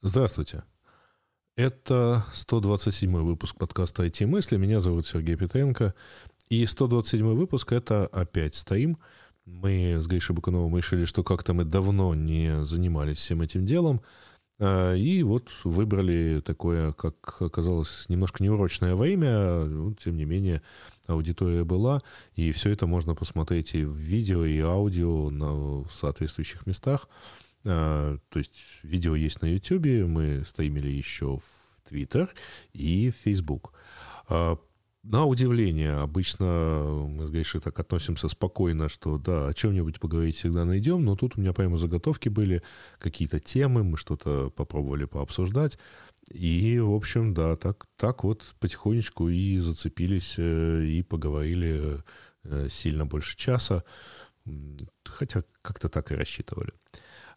Здравствуйте. Это 127 выпуск подкаста «IT-мысли». Меня зовут Сергей Петренко. И 127 выпуск — это опять стоим. Мы с Гришей Бакуновым решили, что как-то мы давно не занимались всем этим делом. А, и вот выбрали такое, как оказалось, немножко неурочное время. Ну, тем не менее, аудитория была. И все это можно посмотреть и в видео, и аудио на соответствующих местах. А, то есть видео есть на YouTube, мы стримили еще в Twitter и в Facebook. А, на удивление, обычно мы с Гришей так относимся спокойно, что да, о чем-нибудь поговорить всегда найдем, но тут у меня прямо заготовки были, какие-то темы, мы что-то попробовали пообсуждать. И, в общем, да, так, так вот потихонечку и зацепились, э, и поговорили э, сильно больше часа, хотя как-то так и рассчитывали.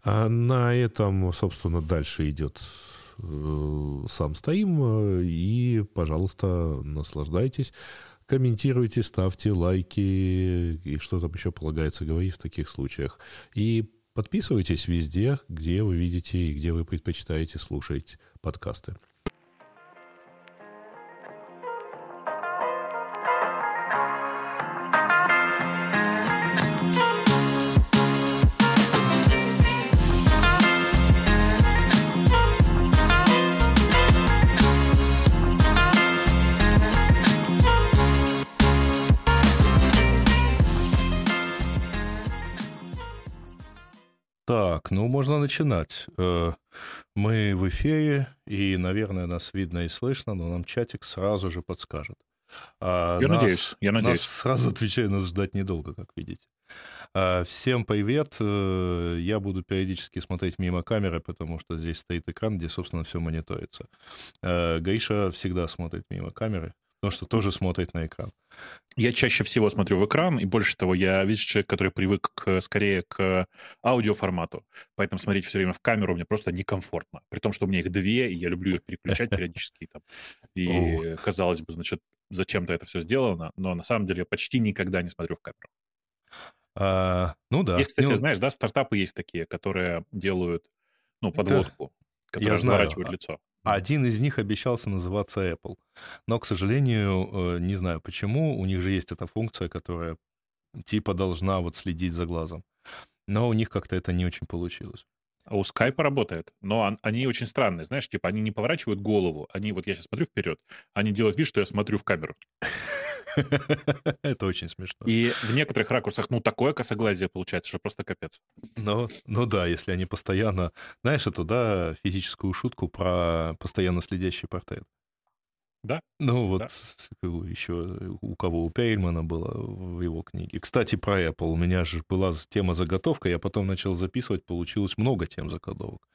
А на этом, собственно, дальше идет э, сам стоим. Э, и, пожалуйста, наслаждайтесь. Комментируйте, ставьте лайки и что там еще полагается говорить в таких случаях. И подписывайтесь везде, где вы видите и где вы предпочитаете слушать подкасты. Можно начинать. Э, мы в эфире, и, наверное, нас видно и слышно, но нам чатик сразу же подскажет. А я нас, надеюсь, я надеюсь. Нас сразу отвечаю, нас ждать недолго, как видите. А, всем привет. Э, я буду периодически смотреть мимо камеры, потому что здесь стоит экран, где, собственно, все мониторится. Э, Гриша всегда смотрит мимо камеры потому что тоже смотрит на экран. Я чаще всего смотрю в экран, и больше того, я, видишь, человек, который привык к, скорее к аудиоформату, поэтому смотреть все время в камеру мне просто некомфортно. При том, что у меня их две, и я люблю их переключать периодически. Там. И, казалось бы, значит, зачем-то это все сделано, но на самом деле я почти никогда не смотрю в камеру. А, ну да. Есть, кстати, ну... знаешь, да, стартапы есть такие, которые делают, ну, подводку, да. которые разворачивают лицо. Один из них обещался называться Apple. Но, к сожалению, э, не знаю почему, у них же есть эта функция, которая типа должна вот следить за глазом. Но у них как-то это не очень получилось. А у Skype работает, но они очень странные, знаешь, типа они не поворачивают голову, они вот я сейчас смотрю вперед, они делают вид, что я смотрю в камеру. Это очень смешно. И в некоторых ракурсах, ну, такое косоглазие получается, что просто капец. Ну, ну да, если они постоянно... Знаешь, эту, да, физическую шутку про постоянно следящий портрет? Да. Ну вот да. еще у кого? У Пейрмана было в его книге. Кстати, про Apple. У меня же была тема заготовка, я потом начал записывать, получилось много тем заготовок.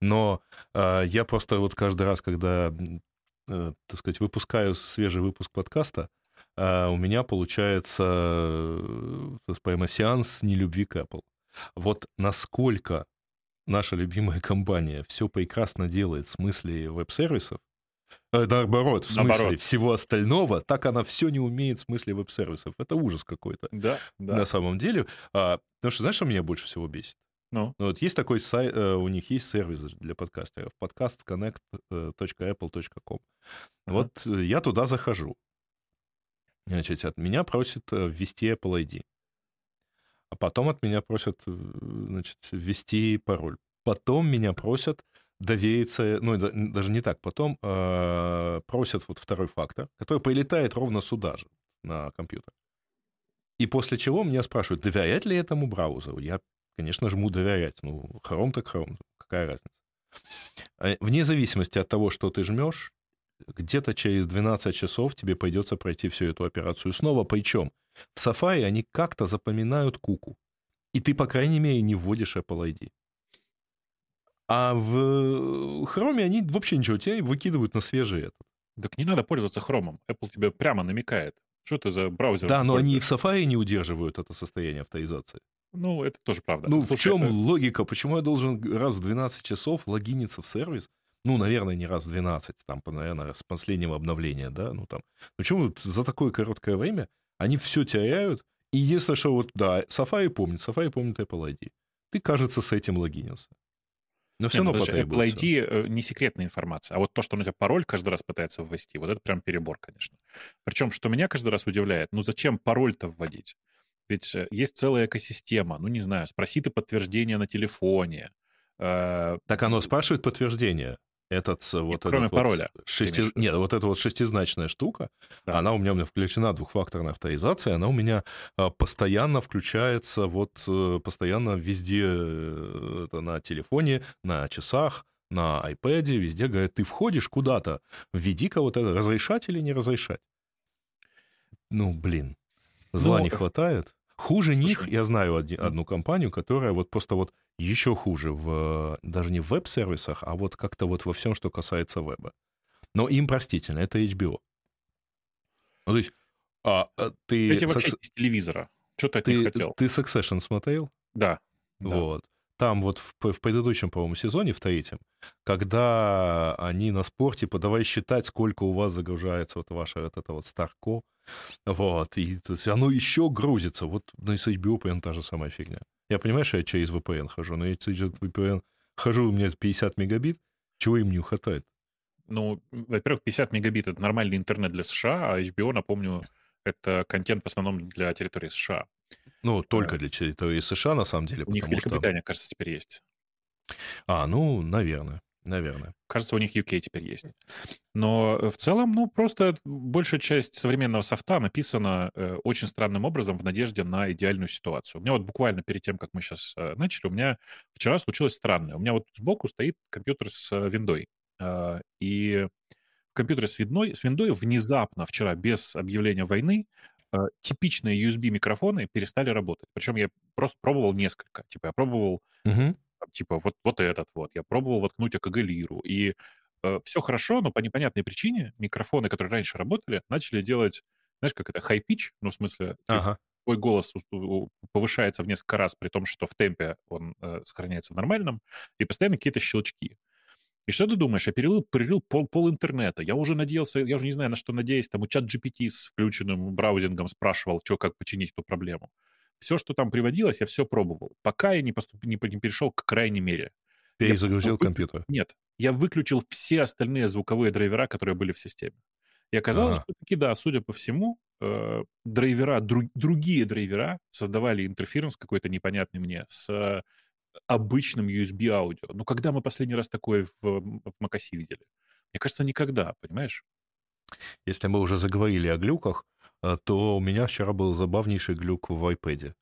Но э, я просто вот каждый раз, когда, э, так сказать, выпускаю свежий выпуск подкаста, у меня получается э, прямо сеанс нелюбви к Apple. Вот насколько наша любимая компания все прекрасно делает в смысле веб-сервисов, э, наоборот, в смысле наоборот. всего остального, так она все не умеет в смысле веб-сервисов. Это ужас какой-то. Да, да. На самом деле. А, потому что знаешь, что меня больше всего бесит? Ну? ну вот есть такой сайт, э, у них есть сервис для подкастеров, podcastconnect.apple.com. Ага. Вот я туда захожу. Значит, от меня просят э, ввести Apple ID. А потом от меня просят, э, значит, ввести пароль. Потом меня просят довериться, ну, даже не так, потом э, просят вот второй фактор, который прилетает ровно сюда же, на компьютер. И после чего меня спрашивают, доверять ли этому браузеру. Я, конечно, жму доверять. Ну, Chrome так Chrome, какая разница. Э, вне зависимости от того, что ты жмешь, где-то через 12 часов тебе придется пройти всю эту операцию снова. Причем в Safari они как-то запоминают куку. И ты, по крайней мере, не вводишь Apple ID. А в Chrome они вообще ничего, тебе выкидывают на свежий этот. Так не надо пользоваться Chrome. Apple тебе прямо намекает. Что это за браузер? Да, но они и в Safari не удерживают это состояние авторизации. Ну, это тоже правда. Ну, Слушай, в чем это... логика? Почему я должен раз в 12 часов логиниться в сервис, ну, наверное, не раз в 12, там, наверное, с последнего обновления, да, ну, там. Почему вот за такое короткое время они все теряют, и единственное, что вот, да, Safari помнит, Safari помнит Apple ID. Ты, кажется, с этим логинился. Но все ну равно Apple. ID э, не секретная информация, а вот то, что он у тебя пароль каждый раз пытается ввести, вот это прям перебор, конечно. Причем, что меня каждый раз удивляет, ну зачем пароль-то вводить? Ведь э, есть целая экосистема, ну не знаю, спроси ты подтверждение на телефоне. э, Так оно спрашивает подтверждение. Этот э, вот кроме этот вот пароля, шести... ты имеешь в виду? Нет, вот эта вот шестизначная штука, Да. она у меня включена двухфакторная авторизация, она у меня а, постоянно включается, вот э, постоянно везде э, это на телефоне, на часах, на iPad, везде говорят, ты входишь куда-то, введи-ка вот это, разрешать или не разрешать. Ну, блин, зла Ну, не хватает. Хуже них, слушай, я знаю м, одну компанию, которая вот просто вот еще хуже в, даже не в веб-сервисах, а вот как-то вот во всем, что касается веба. Но им простительно, это HBO. Ну, то есть, а, а, ты, эти вообще Succe- из телевизора. Что ты от них хотел? ты Succession смотрел? Да, да. Вот. Там вот в, в предыдущем, по-моему, сезоне, в третьем, когда они на спорте, типа, давай считать, сколько у вас загружается вот ваше вот это вот Старко, вот, и то есть оно еще грузится. Вот ну, и с HBO прям та же самая фигня. Я понимаю, что я через VPN хожу, но я через VPN хожу, у меня 50 мегабит, чего им не хватает? Ну, во-первых, 50 мегабит — это нормальный интернет для США, а HBO, напомню, это контент в основном для территории США. Ну, Э, только для территории США, на самом деле, У них потому что... Великобритания, кажется, теперь есть. А, ну, наверное, наверное. Кажется, у них UK теперь есть. Но э, в целом, ну, просто большая часть современного софта написана э, очень странным образом в надежде на идеальную ситуацию. У меня вот буквально перед тем, как мы сейчас э, начали, у меня вчера случилось странное. У меня вот сбоку стоит компьютер с э, виндой. Э, и в компьютере с виндой, с виндой внезапно вчера, без объявления войны, э, типичные USB-микрофоны перестали работать. Причем я просто пробовал несколько. Типа я пробовал Мгм. Типа вот, вот этот вот. Я пробовал воткнуть АКГ-лиру. И все хорошо, но по непонятной причине микрофоны, которые раньше работали, начали делать, знаешь, как это, high-pitch, ну, в смысле, ты- Ага. твой голос повышается в несколько раз, при том, что в темпе он э, сохраняется в нормальном, и постоянно какие-то щелчки. И что ты думаешь? Я перерыл, перерыл пол, пол интернета. Я уже надеялся, я уже не знаю, на что надеюсь. Там у чат GPT с включенным браузингом спрашивал, что, как починить эту проблему. Все, что там приводилось, я все пробовал, пока я не, поступ... не, не перешел к крайней мере. Я Перезагрузил выклю- компьютер. Нет, я выключил все остальные звуковые драйвера, которые были в системе. И оказалось, Ага. что таки, да, судя по всему, э, драйвера, дру- другие драйвера создавали интерференс какой-то непонятный мне с э, обычным USB-аудио. Ну, когда мы последний раз такое в, в macOS видели? Мне кажется, никогда, понимаешь? Если мы уже заговорили о глюках, то у меня вчера был забавнейший глюк в iPad.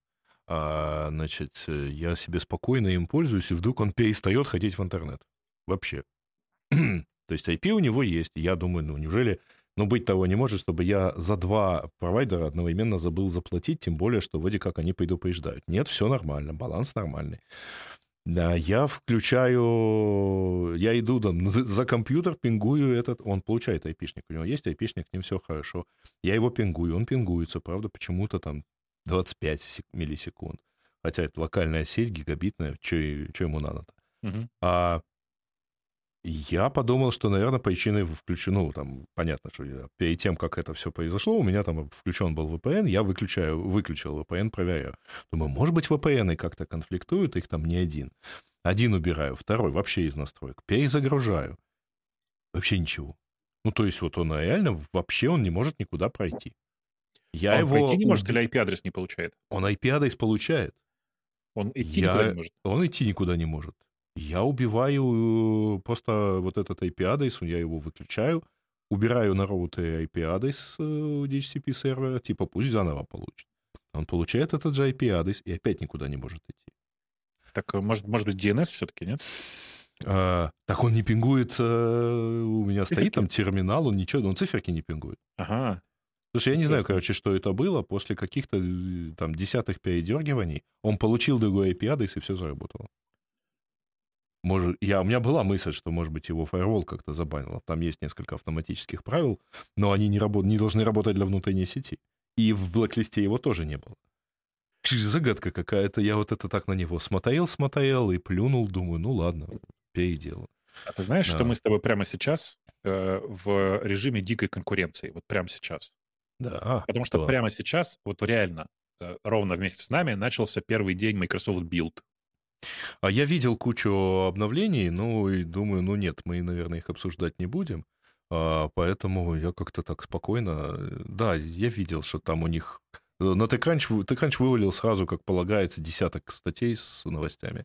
А, значит, э, я себе спокойно им пользуюсь, и вдруг он перестает ходить в интернет. Вообще. То есть IP у него есть. Я думаю, ну неужели... Ну, быть того не может, чтобы я за два провайдера одновременно забыл заплатить, тем более, что вроде как они предупреждают. Нет, все нормально, баланс нормальный. Да, я включаю, я иду там, за компьютер, пингую этот, он получает айпишник, у него есть айпишник, с ним все хорошо. Я его пингую, он пингуется, правда, почему-то там 25 сек- миллисекунд. Хотя это локальная сеть, гигабитная, что ему надо-то? Мгм. А я подумал, что, наверное, причиной включено, ну, там, понятно, что я- перед тем, как это все произошло, у меня там включен был VPN, я выключаю, выключил VPN, проверяю. Думаю, может быть, VPN как-то конфликтуют, их там не один. Один убираю, второй вообще из настроек. Перезагружаю. Вообще ничего. Ну, то есть вот он реально, вообще он не может никуда пройти. Я А он его... пройти не может или IP-адрес не получает? Он IP-адрес получает. Он идти Я- никуда не может. Он идти никуда не может. Я убиваю э, просто вот этот IP-адрес, я его выключаю, убираю на роутере IP-адрес э, DHCP сервера, типа пусть заново получит. Он получает этот же IP-адрес и опять никуда не может идти. Так, э, может, может быть, DNS все-таки, нет? А, так он не пингует, э, у меня стоит Циферки? там терминал, он ничего, он циферки не пингует. Ага. Слушай, я не знаю, короче, что это было. После каких-то э, там десятых передергиваний он получил другой IP-адрес, и все заработало. Может, я, у меня была мысль, что, может быть, его фаервол как-то забанил. Там есть несколько автоматических правил, но они не, работ, не должны работать для внутренней сети. И в блэклисте его тоже не было. Загадка какая-то. Я вот это так на него смотрел, смотрел и плюнул. Думаю, ну ладно, переделаю. А ты знаешь, Да. что мы с тобой прямо сейчас э, в режиме дикой конкуренции? Вот прямо сейчас. Да. а, Потому что что? прямо сейчас, вот реально, э, ровно вместе с нами начался первый день Microsoft Build. А я видел кучу обновлений, ну и думаю, ну нет, мы, наверное, их обсуждать не будем. А, поэтому я как-то так спокойно... Да, я видел, что там у них... На TechCrunch, TechCrunch вывалил сразу, как полагается, десяток статей с новостями.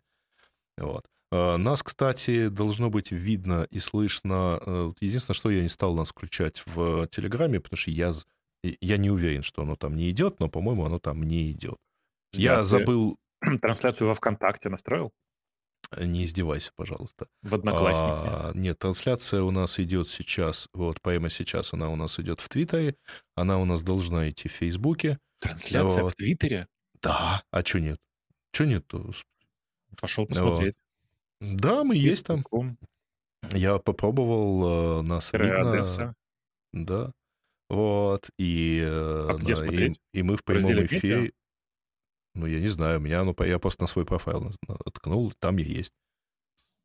Вот. А, нас, кстати, должно быть видно и слышно. Э, единственное, что я не стал нас включать в Телеграме, потому что я, я не уверен, что оно там не идет, но, по-моему, оно там не идет. Я, я забыл... Трансляцию во ВКонтакте настроил? Не издевайся, пожалуйста. В Одноклассники? А, нет, трансляция у нас идет сейчас, вот прямо сейчас она у нас идет в Твиттере, она у нас должна идти в Фейсбуке. Трансляция вот. в Твиттере? Да, а что нет? Что нет? Пошел посмотреть. Вот. Да, мы есть там. Я попробовал, э, нас видно. Адреса. Да. Вот, и... Э, а где смотреть? И, и мы в прямом эфире... Ну, я не знаю, у меня, ну, я просто на свой профайл откнул, там я есть.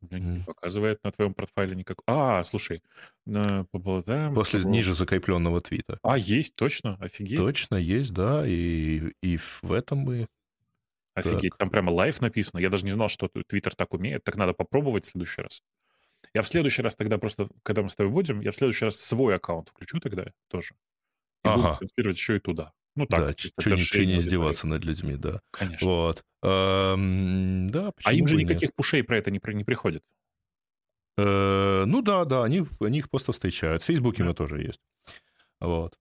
Не показывает на твоем профайле никак. А, слушай, поболтаем. После побол... ниже закрепленного твита. А, есть, точно, офигеть. Точно, есть, да, и, и в этом мы... Офигеть, так. там прямо live написано. Я даже не знал, что Твиттер так умеет. Так надо попробовать в следующий раз. Я в следующий раз тогда просто, когда мы с тобой будем, я в следующий раз свой аккаунт включу тогда тоже. И ага. буду транслировать еще и туда. Ну так, да, что ничего не издеваться над людьми, да. Конечно. Вот. Эм, да, а им же никаких нет? пушей про это не, не приходит. Э, ну да, да, они, они их просто встречают. В Фейсбуке да. мы тоже есть. Вот.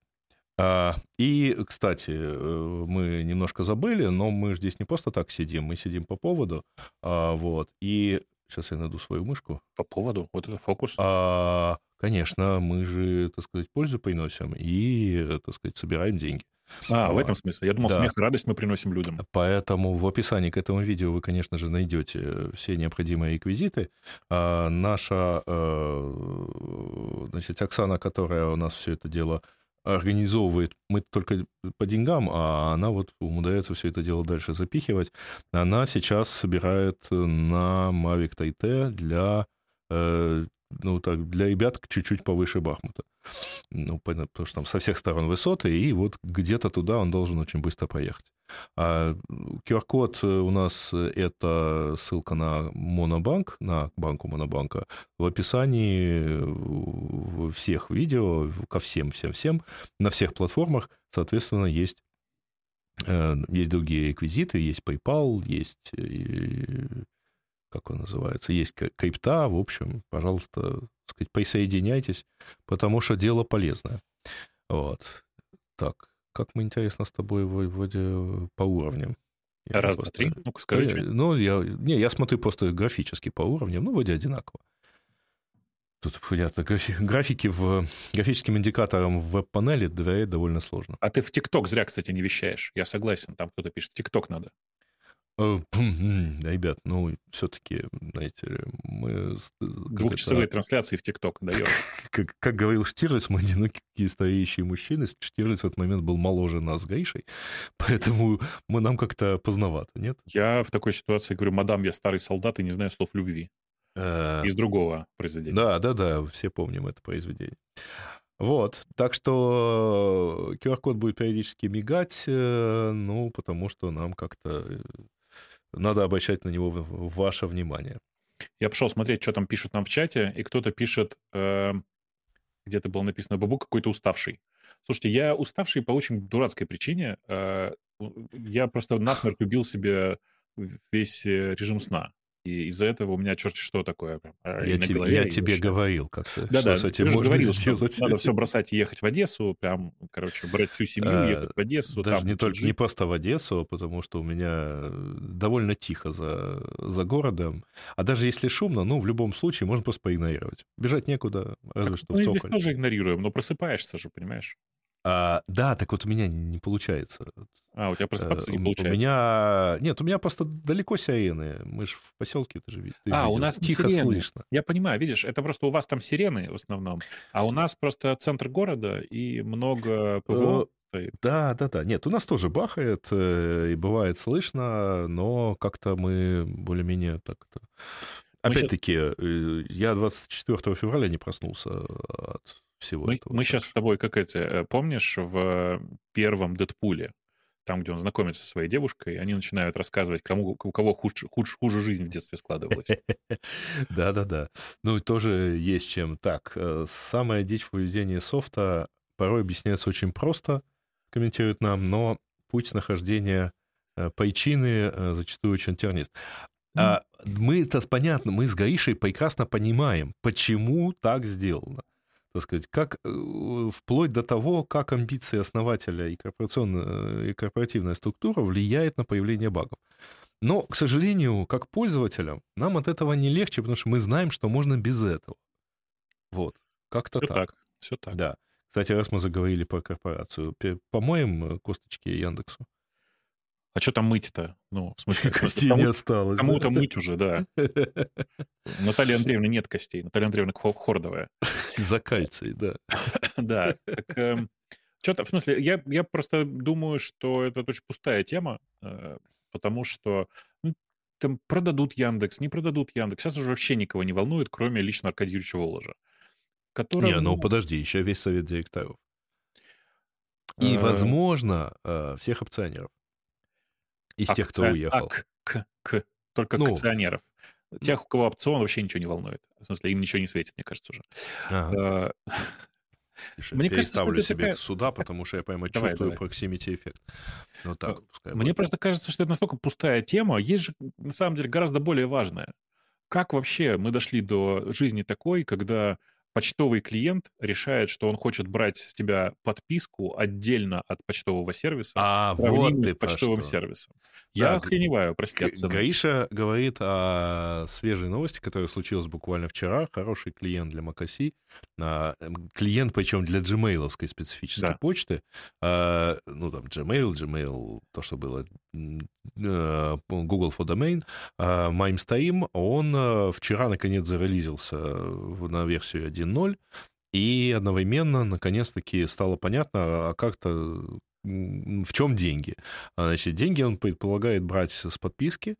А, и, кстати, э, мы немножко забыли, но мы же здесь не просто так сидим, мы сидим по поводу. А, вот. И сейчас я найду свою мышку. По поводу? Вот это фокус. А, конечно, мы же, так сказать, пользу приносим и, так сказать, собираем деньги. А, в этом смысле. Я думал, да. смех и радость мы приносим людям. Поэтому в описании к этому видео вы, конечно же, найдете все необходимые реквизиты. А наша, э, значит, Оксана, которая у нас все это дело организовывает, мы только по деньгам, а она вот умудряется все это дело дальше запихивать. Она сейчас собирает на Mavic TT для э, ну, так, для ребят чуть-чуть повыше Бахмута. Ну, потому что там со всех сторон высоты, и вот где-то туда он должен очень быстро проехать. А QR-код у нас это ссылка на Монобанк, на банку Монобанка. В описании всех видео, ко всем, всем, всем, на всех платформах, соответственно, есть э, есть другие реквизиты, есть PayPal, есть как он называется, есть крипта, в общем, пожалуйста, сказать, присоединяйтесь, потому что дело полезное. Вот. Так, как мы, интересно, с тобой вроде по уровням. Я Раз, просто... два, три. Ну-ка, скажи что Ну, я... Не, я смотрю просто графически по уровням, ну, вроде одинаково. Тут, понятно, графи... графики в... Графическим индикатором в веб-панели доверять довольно сложно. А ты в ТикТок зря, кстати, не вещаешь. Я согласен, там кто-то пишет, ТикТок надо. Э, ребят, ну, все-таки, знаете, мы... Двухчасовые это... трансляции в ТикТок даем. Как, как говорил Штирлиц, мы одинокие стареющие мужчины. Штирлиц в этот момент был моложе нас с Гришей, поэтому мы нам как-то поздновато, нет? Я в такой ситуации говорю, мадам, я старый солдат и не знаю слов любви. Э, Из другого произведения. Да, да, да, все помним это произведение. Вот, так что QR-код будет периодически мигать, э, ну, потому что нам как-то надо обращать на него ваше внимание. Я пошел смотреть, что там пишут нам в чате, и кто-то пишет, э, где-то было написано, Бабу какой-то уставший. Слушайте, я уставший по очень дурацкой причине. Э, я просто насмерть убил себе весь э, режим сна. И из-за этого у меня черт что такое. А, я, тебе, я тебе говорил, как да, что да, с этим можно говорил, сделать. Надо все бросать и ехать в Одессу, прям, короче, брать всю семью, а, ехать в Одессу. Даже не, только, не просто в Одессу, потому что у меня довольно тихо за, за городом. А даже если шумно, ну, в любом случае, можно просто поигнорировать. Бежать некуда, разве так, что Мы здесь тоже игнорируем, но просыпаешься же, понимаешь? А, да, так вот у меня не получается. А, у тебя просыпаться не получается? У меня... Нет, у меня просто далеко сирены. Мы же в поселке, ты же видишь. А, у нас тихо сирены. слышно. Я понимаю, видишь, это просто у вас там сирены в основном, а у нас просто центр города и много ПВО. Э, стоит. Да, да, да. Нет, у нас тоже бахает, э, и бывает слышно, но как-то мы более-менее так-то... Опять-таки, сейчас... Я 24 февраля не проснулся от всего мы, этого. Мы сейчас с тобой, как эти, э, помнишь, в первом Дэдпуле там, где он знакомится со своей девушкой, они начинают рассказывать, кому, у кого хуже, хуже, хуже жизнь в детстве складывалась. Да-да-да. Ну, тоже есть чем. Так, э, самая дичь в поведении софта порой объясняется очень просто, комментирует нам, но путь нахождения э, пайчины э, зачастую очень тернист. А мы, это понятно, мы с Гаишей прекрасно понимаем, почему так сделано. Так сказать, как э, вплоть до того, как амбиции основателя и, корпорационная, и корпоративная структура влияет на появление багов. Но, к сожалению, как пользователям, нам от этого не легче, потому что мы знаем, что можно без этого. Вот, как-то так. так, все так. Да. Кстати, раз мы заговорили про корпорацию, помоем э, косточки Яндексу. А что там мыть-то? Ну, в смысле, Костей кому- не осталось. да? кому-то мыть уже, да. У Натальи Андреевны нет костей. Наталья Андреевна Хо- Хордовая. За кальций, да. Да, так что-то, в смысле, я, я просто думаю, что это очень пустая тема, э, потому что ну, там продадут Яндекс, не продадут Яндекс. Сейчас уже вообще никого не волнует, кроме лично Аркадия Юрьевича Воложа. Который, Не, ну подожди, еще весь совет директоров. И, Э, возможно, э, всех опционеров. Из тех, кто уехал. ак- к, к, только Ну. акционеров. Тех, у кого опцион, вообще ничего не волнует. В смысле, им ничего не светит, мне кажется, уже. Ага. Э, Слушай, мне переставлю себе такая- сюда, потому что я Давай, чувствую давай. proximity эффект. Ну так, пускай Мне будет. просто кажется, что это настолько пустая тема. Есть же, на самом деле, гораздо более важная. Как вообще мы дошли до жизни такой, когда почтовый клиент решает, что он хочет брать с тебя подписку отдельно от почтового сервиса, А, вот ты почтовым что. сервисом. Я Да, охреневаю, прости, Г- от цены. Гаиша говорит о свежей новости, которая случилась буквально вчера. Хороший клиент для MacOS. А, Клиент, причем для gmail специфической Да. почты. А, Ну, там, Gmail, Gmail, то, что было э, Google for Domain. А, MimeStream, он вчера, наконец, зарелизился на версию 1.0. И одновременно, наконец-таки, стало понятно, а как-то в чем деньги. Значит, деньги он предполагает брать с подписки,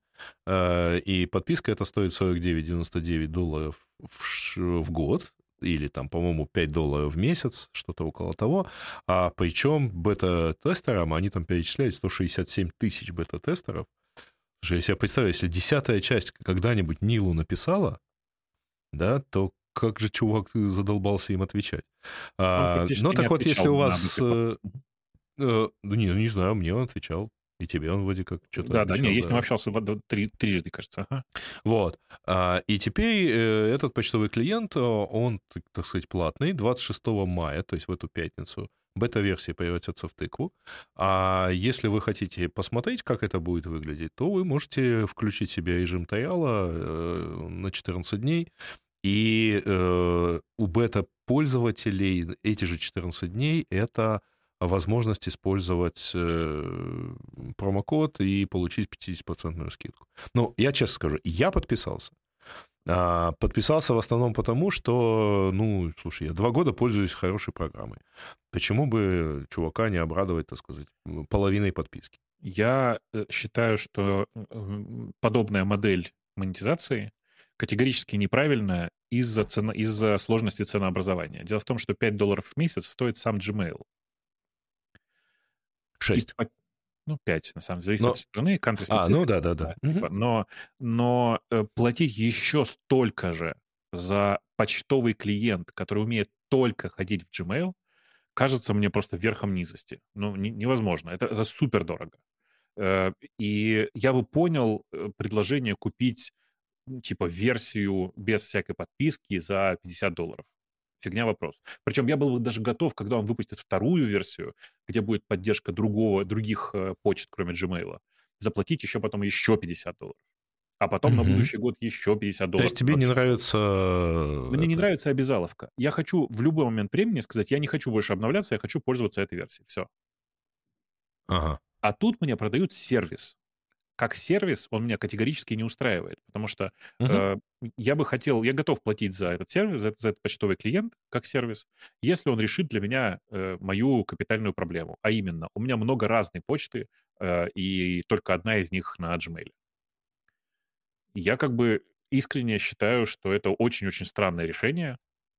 э, и подписка это стоит 49,99 долларов в, год, или там, по-моему, 5 долларов в месяц, что-то около того. А причем бета-тестерам, они там перечисляют 167 тысяч бета-тестеров. Слушай, я себе представляю, если десятая часть когда-нибудь Нилу написала, да, то как же чувак задолбался им отвечать? А, практически ну, так вот, если отвечал у вас... э, э, ну, не, ну, не знаю, мне он отвечал. И тебе он вроде как что-то Да, да, не, отвечал, я с ним да. общался три- трижды, кажется. Ага. Вот. А, И теперь э, этот почтовый клиент, он, так сказать, платный. 26 мая, то есть в эту пятницу, бета-версия превратится в тыкву. А если вы хотите посмотреть, как это будет выглядеть, то вы можете включить себе режим триала э, на 14 дней. И э, у бета-пользователей эти же 14 дней — это возможность использовать э, промокод и получить 50% скидку. Ну, я честно скажу, я подписался. А, подписался в основном потому, что, ну, слушай, я два года пользуюсь хорошей программой. Почему бы чувака не обрадовать, так сказать, половиной подписки? Я э, считаю, что э, подобная модель монетизации категорически неправильная из-за цена, из-за сложности ценообразования. Дело в том, что 5 долларов в месяц стоит сам Gmail. И Шесть. по- Ну, 5, на самом деле, зависит Но- от страны, country А, ну да, да, да. Да, типа, но, но э, платить еще столько же за почтовый клиент, который умеет только ходить в Gmail, кажется мне просто верхом низости. Ну, не- невозможно. Это, это супер дорого. Э, И я бы понял э, предложение купить, типа, версию без всякой подписки за 50 долларов. Фигня вопрос. Причем я был бы даже готов, когда он выпустит вторую версию, где будет поддержка другого, других э, почт, кроме Gmail, заплатить еще потом еще 50 долларов. А потом на Мгм. будущий год еще 50 То долларов. есть тебе не нравится... Мне не это? нравится обязаловка. Я хочу в любой момент времени сказать, я не хочу больше обновляться, я хочу пользоваться этой версией. Все. Ага. А тут мне продают сервис. Как сервис он меня категорически не устраивает, потому что Мгм. э, я бы хотел, я готов платить за этот сервис, за, за этот почтовый клиент как сервис, если он решит для меня э, мою капитальную проблему. А именно, у меня много разной почты, э, и только одна из них на Gmail. Я как бы искренне считаю, что это очень-очень странное решение.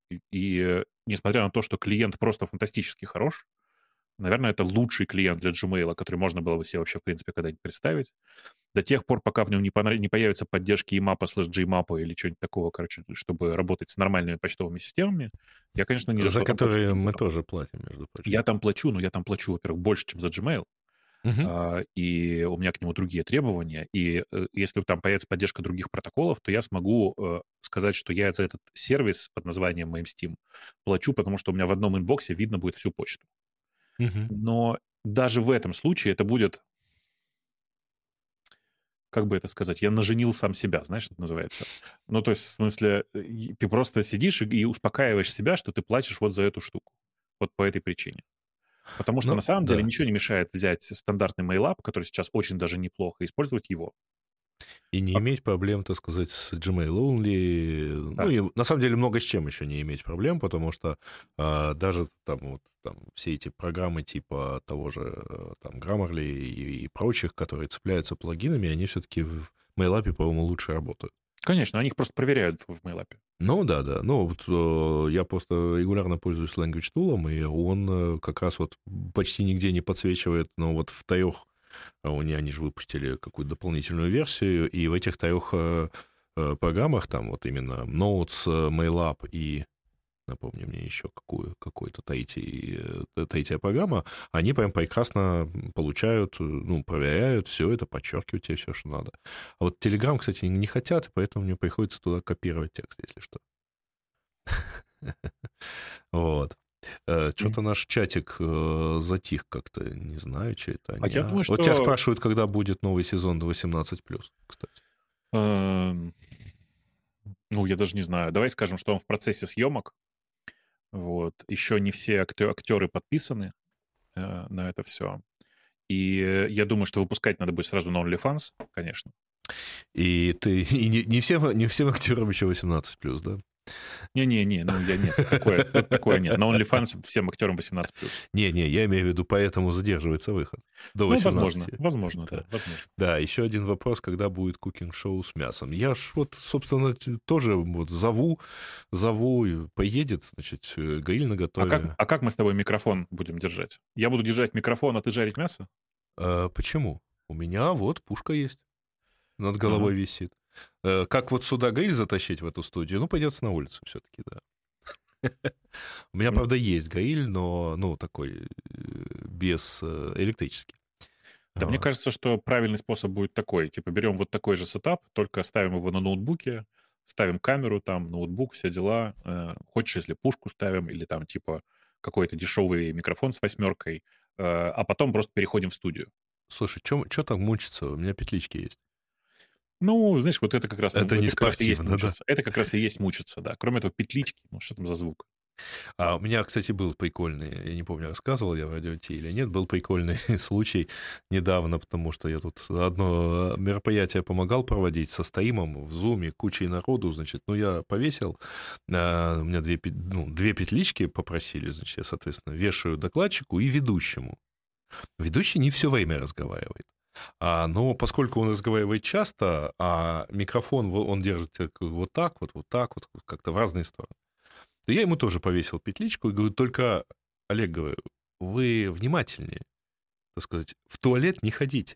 И, и, э, несмотря на то, что клиент просто фантастически хорош, Наверное, это лучший клиент для Gmail, который можно было бы себе вообще, в принципе, когда-нибудь представить. До тех пор, пока в нем не, понрав... не появится поддержки EMAP слэш GMAP или чего-нибудь такого, короче, чтобы работать с нормальными почтовыми системами, я, конечно, не за, за которые мы тоже платим, между прочим. Я там плачу, но я там плачу, во-первых, больше, чем за Gmail. Uh-huh. И у меня к нему другие требования. И э, если там появится поддержка других протоколов, то я смогу э, сказать, что я за этот сервис под названием MailSteam плачу, потому что у меня в одном инбоксе видно будет всю почту. Но даже в этом случае это будет как бы это сказать, я наженил сам себя, знаешь, это называется. Ну, то есть, в смысле, ты просто сидишь и, успокаиваешь себя, что ты платишь вот за эту штуку. Вот по этой причине. Потому что ну, на самом да. деле ничего не мешает взять стандартный MailApp, который сейчас очень даже неплохо, и использовать его. И не а... иметь проблем, так сказать, с Gmail only. Да. Ну, и на самом деле много с чем еще не иметь проблем, потому что а, даже там вот там все эти программы типа того же э, там Grammarly и, и прочих, которые цепляются плагинами, они все-таки в MailApp, по-моему, лучше работают. Конечно, они их просто проверяют в MailApp. Ну да, да. Ну вот э, я просто регулярно пользуюсь Language Tool, и он э, как раз вот почти нигде не подсвечивает, но вот в трех, у них они же выпустили какую-то дополнительную версию, и в этих трех э, программах, там вот именно Notes, MailUp и напомни мне еще какую, какую-то третий, э, третья программа, они прям прекрасно получают, э, ну, проверяют все это, подчеркивают тебе все, что надо. А вот Telegram, кстати, не хотят, поэтому мне приходится туда копировать текст, если что. Вот. Э, Что-то наш чатик затих как-то, не знаю, это. А я думаю, что... Вот тебя спрашивают, когда будет новый сезон 18+, кстати. Эм, ну, я даже не знаю. Давай скажем, что он в процессе съемок. Вот. Еще не все актеры подписаны э, на это все. И я думаю, что выпускать надо будет сразу на OnlyFans, конечно. И ты и не, не, всем, не всем актерам еще 18 плюс, да? Не-не-не, ну я нет, такое, такое нет. На OnlyFans всем актерам 18+. Не-не, я имею в виду, поэтому задерживается выход. До 18. Ну, возможно, возможно, да. да, возможно. Да, еще один вопрос, когда будет кукинг-шоу с мясом. Я ж вот, собственно, тоже вот зову, зову, поедет, значит, э, гриль наготове. А как, а как мы с тобой микрофон будем держать? Я буду держать микрофон, а ты жарить мясо? А, почему? У меня вот пушка есть. Над головой ага. висит. Э, как вот сюда гриль затащить в эту студию? Ну, придется на улицу все-таки, да. У меня, правда, есть гриль, но, ну, такой, э, без э, электрический. Да, мне кажется, что правильный способ будет такой. Типа берем вот такой же сетап, только ставим его на ноутбуке, ставим камеру там, ноутбук, все дела. Хочешь, если пушку ставим, или там типа какой-то дешевый микрофон с восьмеркой, а потом просто переходим в студию. Слушай, что там мучиться? У меня петлички есть. Ну, знаешь, вот это как раз... Это ну, не это спортивно, да? Это как раз и есть мучиться, да. Кроме этого, петлички, ну, что там за звук? А у меня, кстати, был прикольный, я не помню, рассказывал я в радио Ти или нет, был прикольный случай недавно, потому что я тут одно мероприятие помогал проводить со стоимом в зуме, кучей народу, значит, ну, я повесил, а, у меня две, ну, две петлички попросили, значит, я, соответственно, вешаю докладчику и ведущему. Ведущий не все время разговаривает. А, но поскольку он разговаривает часто, а микрофон он держит вот так вот, вот так вот, как-то в разные стороны, то я ему тоже повесил петличку и говорю, только, Олег, говорю, вы внимательнее, так сказать, в туалет не ходите.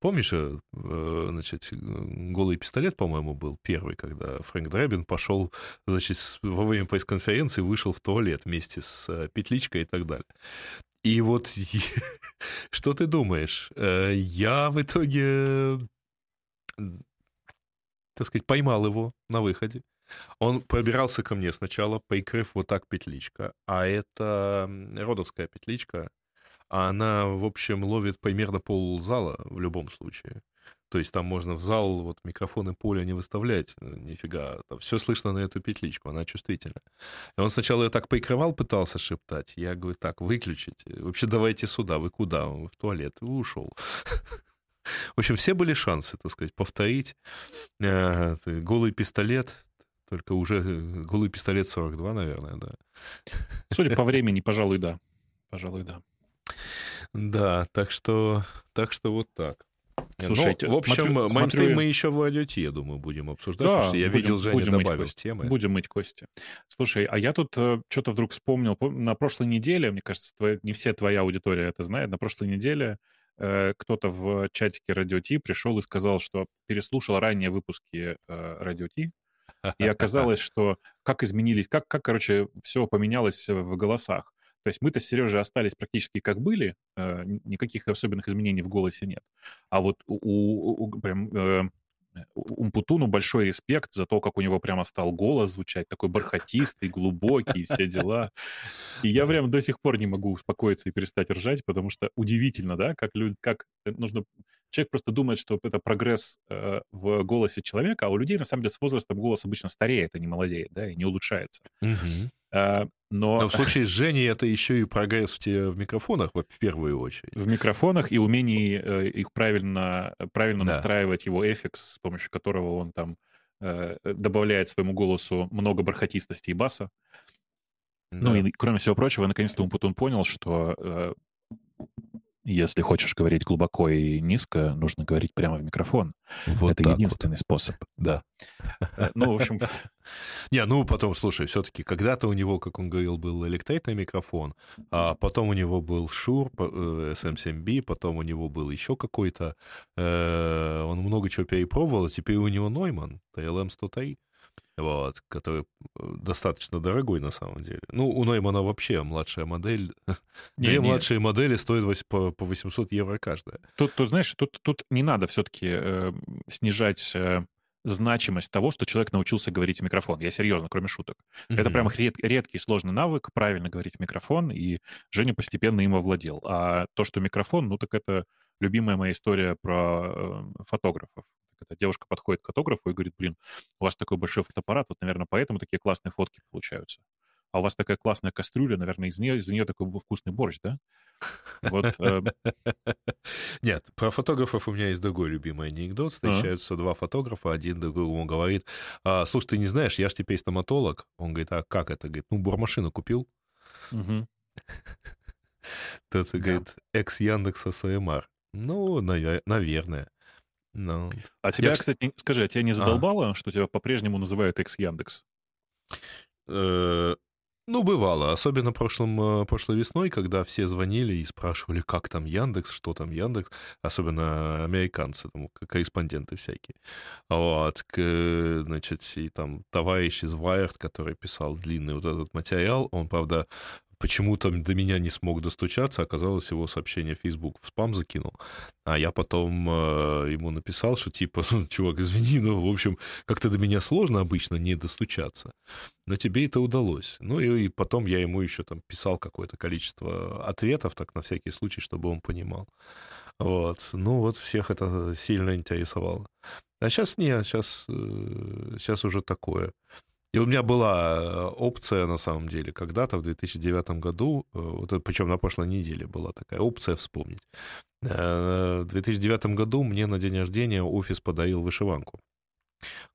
Помнишь, э, значит, голый пистолет, по-моему, был первый, когда Фрэнк Драйбин пошел, значит, во время пресс-конференции вышел в туалет вместе с э, петличкой и так далее. И вот что ты думаешь? Э, я в итоге, так сказать, поймал его на выходе. Он пробирался ко мне сначала, прикрыв вот так петличка, а это родовская петличка, а она, в общем, ловит примерно пол зала в любом случае. То есть там можно в зал вот микрофоны поля не выставлять, э, нифига. Там все слышно на эту петличку, она чувствительна. И он сначала ее так прикрывал, пытался шептать. Я говорю, так, выключите. Вообще давайте сюда. Вы куда? Он в туалет. И ушел. В общем, все были шансы, так сказать, повторить. Э, голый пистолет, только уже э, голый пистолет 42, наверное, да. Судя по времени, пожалуй, да. Пожалуй, да. Да, так что, так что вот так. Слушай, ну, в общем, смотрю, мейнстрим смотрю... мы еще в радиоте, я думаю, будем обсуждать, да, потому что я будем, видел, Женя будем добавил кости. темы. Будем мыть кости. Слушай, а я тут э, что-то вдруг вспомнил. На прошлой неделе, мне кажется, твоя, не все твоя аудитория это знает, на прошлой неделе э, кто-то в чатике Радио Ти пришел и сказал, что переслушал ранее выпуски э, Радио Ти, и оказалось, что как изменились, как, как, короче, все поменялось в голосах. То есть мы-то с Сережей остались практически как были, э, никаких особенных изменений в голосе нет. А вот у, у, у прям э, Умпутуну большой респект за то, как у него прямо стал голос звучать, такой бархатистый, глубокий, все дела. И я прям до сих пор не могу успокоиться и перестать ржать, потому что удивительно, да, как люди, как нужно... Человек просто думает, что это прогресс э, в голосе человека, а у людей, на самом деле, с возрастом голос обычно стареет, а не молодеет, да, и не улучшается. Угу. А, но... но в случае с Женей это еще и прогресс в, те, в микрофонах, в первую очередь. В микрофонах и умении э, их правильно, правильно да. настраивать его эффекс, с помощью которого он там э, добавляет своему голосу много бархатистости и баса. Да. Ну и, кроме всего прочего, наконец-то Умпутун понял, что э, если хочешь говорить глубоко и низко, нужно говорить прямо в микрофон. Вот Это единственный вот. способ. Да. Э, ну, в общем... Не, ну потом, слушай, все-таки когда-то у него, как он говорил, был электритный микрофон, а потом у него был Шур SM7B, потом у него был еще какой-то... Э, он много чего перепробовал, а теперь у него Нойман, TLM-103 вот, который э, достаточно дорогой на самом деле. Ну, у Ноймана вообще младшая модель, не, две не. младшие модели стоят по, по 800 евро каждая. Тут, тут знаешь, тут, тут не надо все-таки э, снижать э, значимость того, что человек научился говорить в микрофон. Я серьезно, кроме шуток. Mm-hmm. Это прям ред, редкий сложный навык, правильно говорить в микрофон, и Женя постепенно им овладел. А то, что микрофон, ну так это любимая моя история про э, фотографов когда девушка подходит к фотографу и говорит, блин, у вас такой большой фотоаппарат, вот, наверное, поэтому такие классные фотки получаются. А у вас такая классная кастрюля, наверное, из нее, из нее такой вкусный борщ, да? Вот, э... Нет, про фотографов у меня есть другой любимый анекдот. Встречаются два фотографа, один другому говорит, а, слушай, ты не знаешь, я же теперь стоматолог. Он говорит, а как это? Говорит, ну, бормашину купил. Тот говорит, экс Яндекса СМР. Ну, наверное. Ну, а тебя, я... кстати, скажи, а тебя не а. задолбало, а. что тебя по-прежнему называют экс-Яндекс? Э, ну, бывало. Особенно прошлым, э, прошлой весной, когда все звонили и спрашивали, как там Яндекс, что там Яндекс. Особенно американцы, там, корреспонденты всякие. Вот. Значит, и там товарищ из Wired, который писал длинный вот этот материал, он, правда, почему-то до меня не смог достучаться, оказалось, его сообщение в Facebook в спам закинул. А я потом э, ему написал, что типа, «Ну, чувак, извини, но, в общем, как-то до меня сложно обычно не достучаться. Но тебе это удалось. Ну и, и потом я ему еще там писал какое-то количество ответов, так на всякий случай, чтобы он понимал. Вот. Ну вот всех это сильно интересовало. А сейчас нет, сейчас, сейчас э, уже такое. И у меня была э, опция, на самом деле, когда-то в 2009 году, э, вот причем на прошлой неделе была такая опция вспомнить. Э, в 2009 году мне на день рождения офис подарил вышиванку,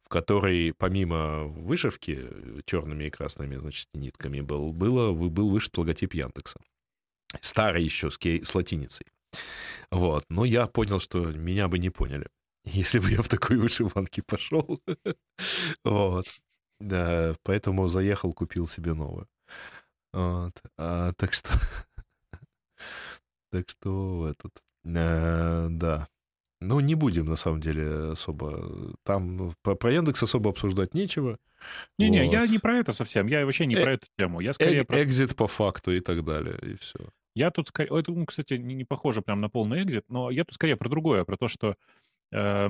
в которой помимо вышивки черными и красными, значит, нитками был, было, был вышит логотип Яндекса. Старый еще, с, кей, с латиницей. Вот. Но я понял, что меня бы не поняли, если бы я в такой вышиванке пошел. вот. Да, поэтому заехал, купил себе новую. Вот. А, так что... так что этот... А, да. Ну, не будем, на самом деле, особо... Там про, про Яндекс особо обсуждать нечего. Не-не, вот. я не про это совсем. Я вообще не э- про эту тему. Я скорее э- про... Экзит по факту и так далее, и все. Я тут скорее... Это, ну, кстати, не, не похоже прям на полный экзит, но я тут скорее про другое, про то, что... Э,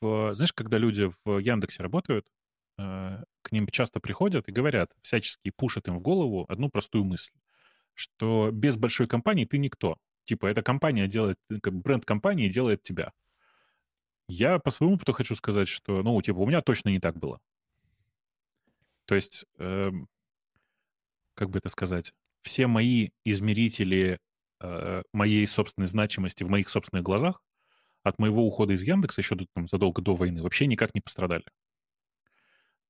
в, знаешь, когда люди в Яндексе работают, Э, к ним часто приходят и говорят, всячески пушат им в голову одну простую мысль, что без большой компании ты никто. Типа, эта компания делает, как бренд компании делает тебя. Я по своему опыту хочу сказать, что, ну, типа, у меня точно не так было. То есть, э, как бы это сказать, все мои измерители э, моей собственной значимости в моих собственных глазах от моего ухода из Яндекса еще там, задолго до войны вообще никак не пострадали.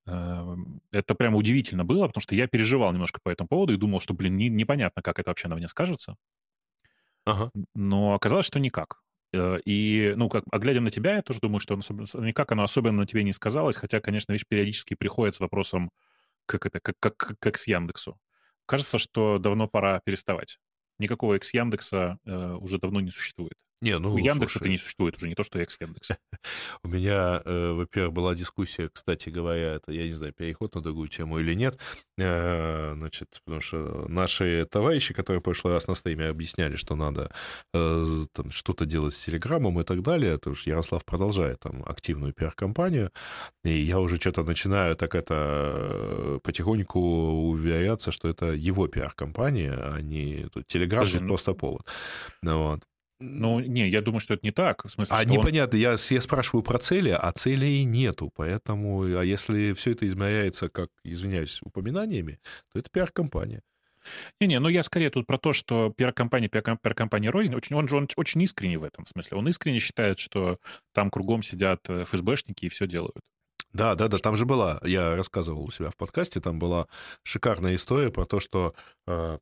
Эм, это прямо удивительно было, потому что я переживал немножко по этому поводу и думал, что, блин, не, непонятно, как это вообще на мне скажется. Ага. Но оказалось, что никак. Э, и, ну, как, а глядя на тебя, я тоже думаю, что никак оно особенно на тебе не сказалось, хотя, конечно, видишь, периодически приходит с вопросом, как это, как, как, как с Яндексу. Кажется, что давно пора переставать. Никакого X Яндекса э, уже давно не существует. Не, ну, У Яндекса это не существует уже, не то, что X Яндекс. У меня, э, во-первых, была дискуссия, кстати говоря, это, я не знаю, переход на другую тему или нет, э, значит, потому что наши товарищи, которые в прошлый раз на стриме объясняли, что надо э, там, что-то делать с Телеграмом и так далее, потому что Ярослав продолжает там активную пиар-компанию, и я уже что-то начинаю так это потихоньку уверяться, что это его пиар-компания, а не Телеграм, это ну просто повод. Вот. Ну, не, я думаю, что это не так. В смысле, а что непонятно, он... я, я спрашиваю про цели, а целей нету. Поэтому, а если все это измеряется, как, извиняюсь, упоминаниями, то это пиар-компания. Не-не, ну я скорее тут про то, что пиар-компания, пиар-компания рознь, очень, он же он очень искренний в этом смысле. Он искренне считает, что там кругом сидят э, ФСБшники и все делают. Да, да, да, там же была, я рассказывал у себя в подкасте, там была шикарная история про то, что э,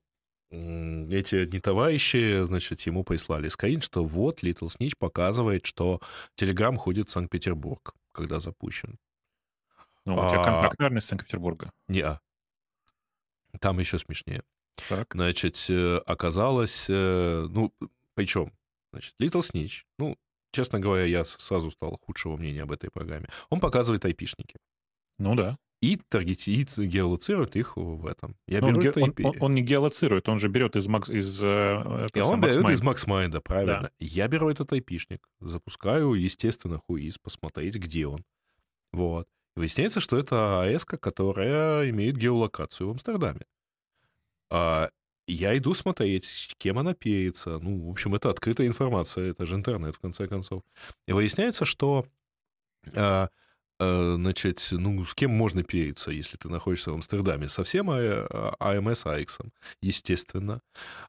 эти одни товарищи, значит, ему прислали скрин, что вот Little Snitch показывает, что Telegram ходит в Санкт-Петербург, когда запущен. Ну, у тебя а... наверное, из Санкт-Петербурга. Не, там еще смешнее. Так. Значит, э, оказалось, э, ну, причем, значит, Little Snitch, ну, честно говоря, я сразу стал худшего мнения об этой программе. Он показывает айпишники. Ну да и таргетирует, геолоцирует их в этом. Я беру он, это он, он, он не геолоцирует, он же берет из Макс... Из, э, это, он берет из MaxMind, правильно. Да. Я беру этот айпишник, запускаю, естественно, хуиз, посмотреть, где он. Вот. Выясняется, что это АЭС, которая имеет геолокацию в Амстердаме. А я иду смотреть, кем она пеется. Ну, в общем, это открытая информация, это же интернет, в конце концов. И выясняется, что а, значит, ну, с кем можно переться, если ты находишься в Амстердаме? Со всем АМС AX, естественно.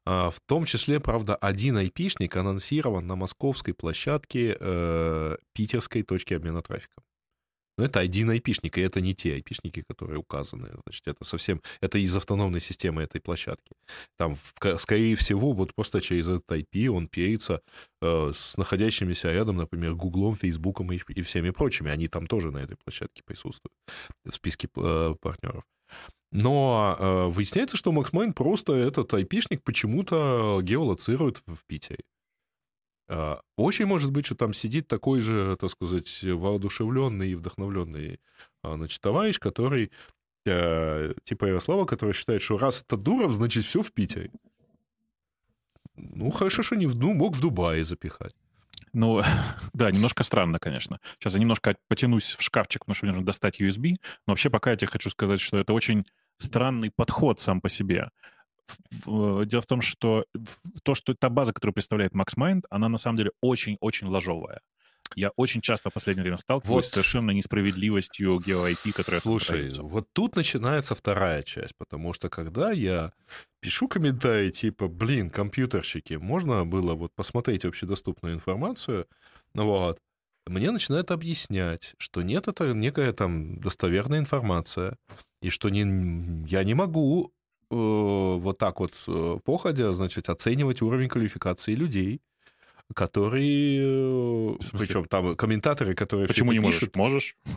А, в том числе, правда, один айпишник анонсирован на московской площадке э, питерской точки обмена трафиком. Но это один айпишник, и это не те айпишники, которые указаны. Значит, это совсем... Это из автономной системы этой площадки. Там, скорее всего, вот просто через этот IP он пеется э, с находящимися рядом, например, Гуглом, Фейсбуком и, и всеми прочими. Они там тоже на этой площадке присутствуют в списке э, партнеров. Но э, выясняется, что MaxMind просто этот айпишник почему-то геолоцирует в Питере. А, очень может быть, что там сидит такой же, так сказать, воодушевленный и вдохновленный а, значит, товарищ, который, э, типа Ярослава, который считает, что раз это Дуров, значит, все в Питере. Ну, хорошо, что не в, ну, мог в Дубае запихать. Ну, да, немножко странно, конечно. Сейчас я немножко потянусь в шкафчик, потому что мне нужно достать USB. Но вообще пока я тебе хочу сказать, что это очень странный подход сам по себе. Дело в том, что то, что та база, которую представляет MaxMind, она на самом деле очень-очень ложовая. Я очень часто в последнее время сталкиваюсь вот. с совершенно несправедливостью GeoIP, которая Слушай, вот тут начинается вторая часть, потому что когда я пишу комментарии типа, блин, компьютерщики, можно было вот посмотреть общедоступную информацию, ну вот, мне начинают объяснять, что нет, это некая там достоверная информация, и что не, я не могу Э, вот так вот э, походя, значит, оценивать уровень квалификации людей, которые... Э, Причем там комментаторы, которые... Почему не пишут, можешь? Можешь.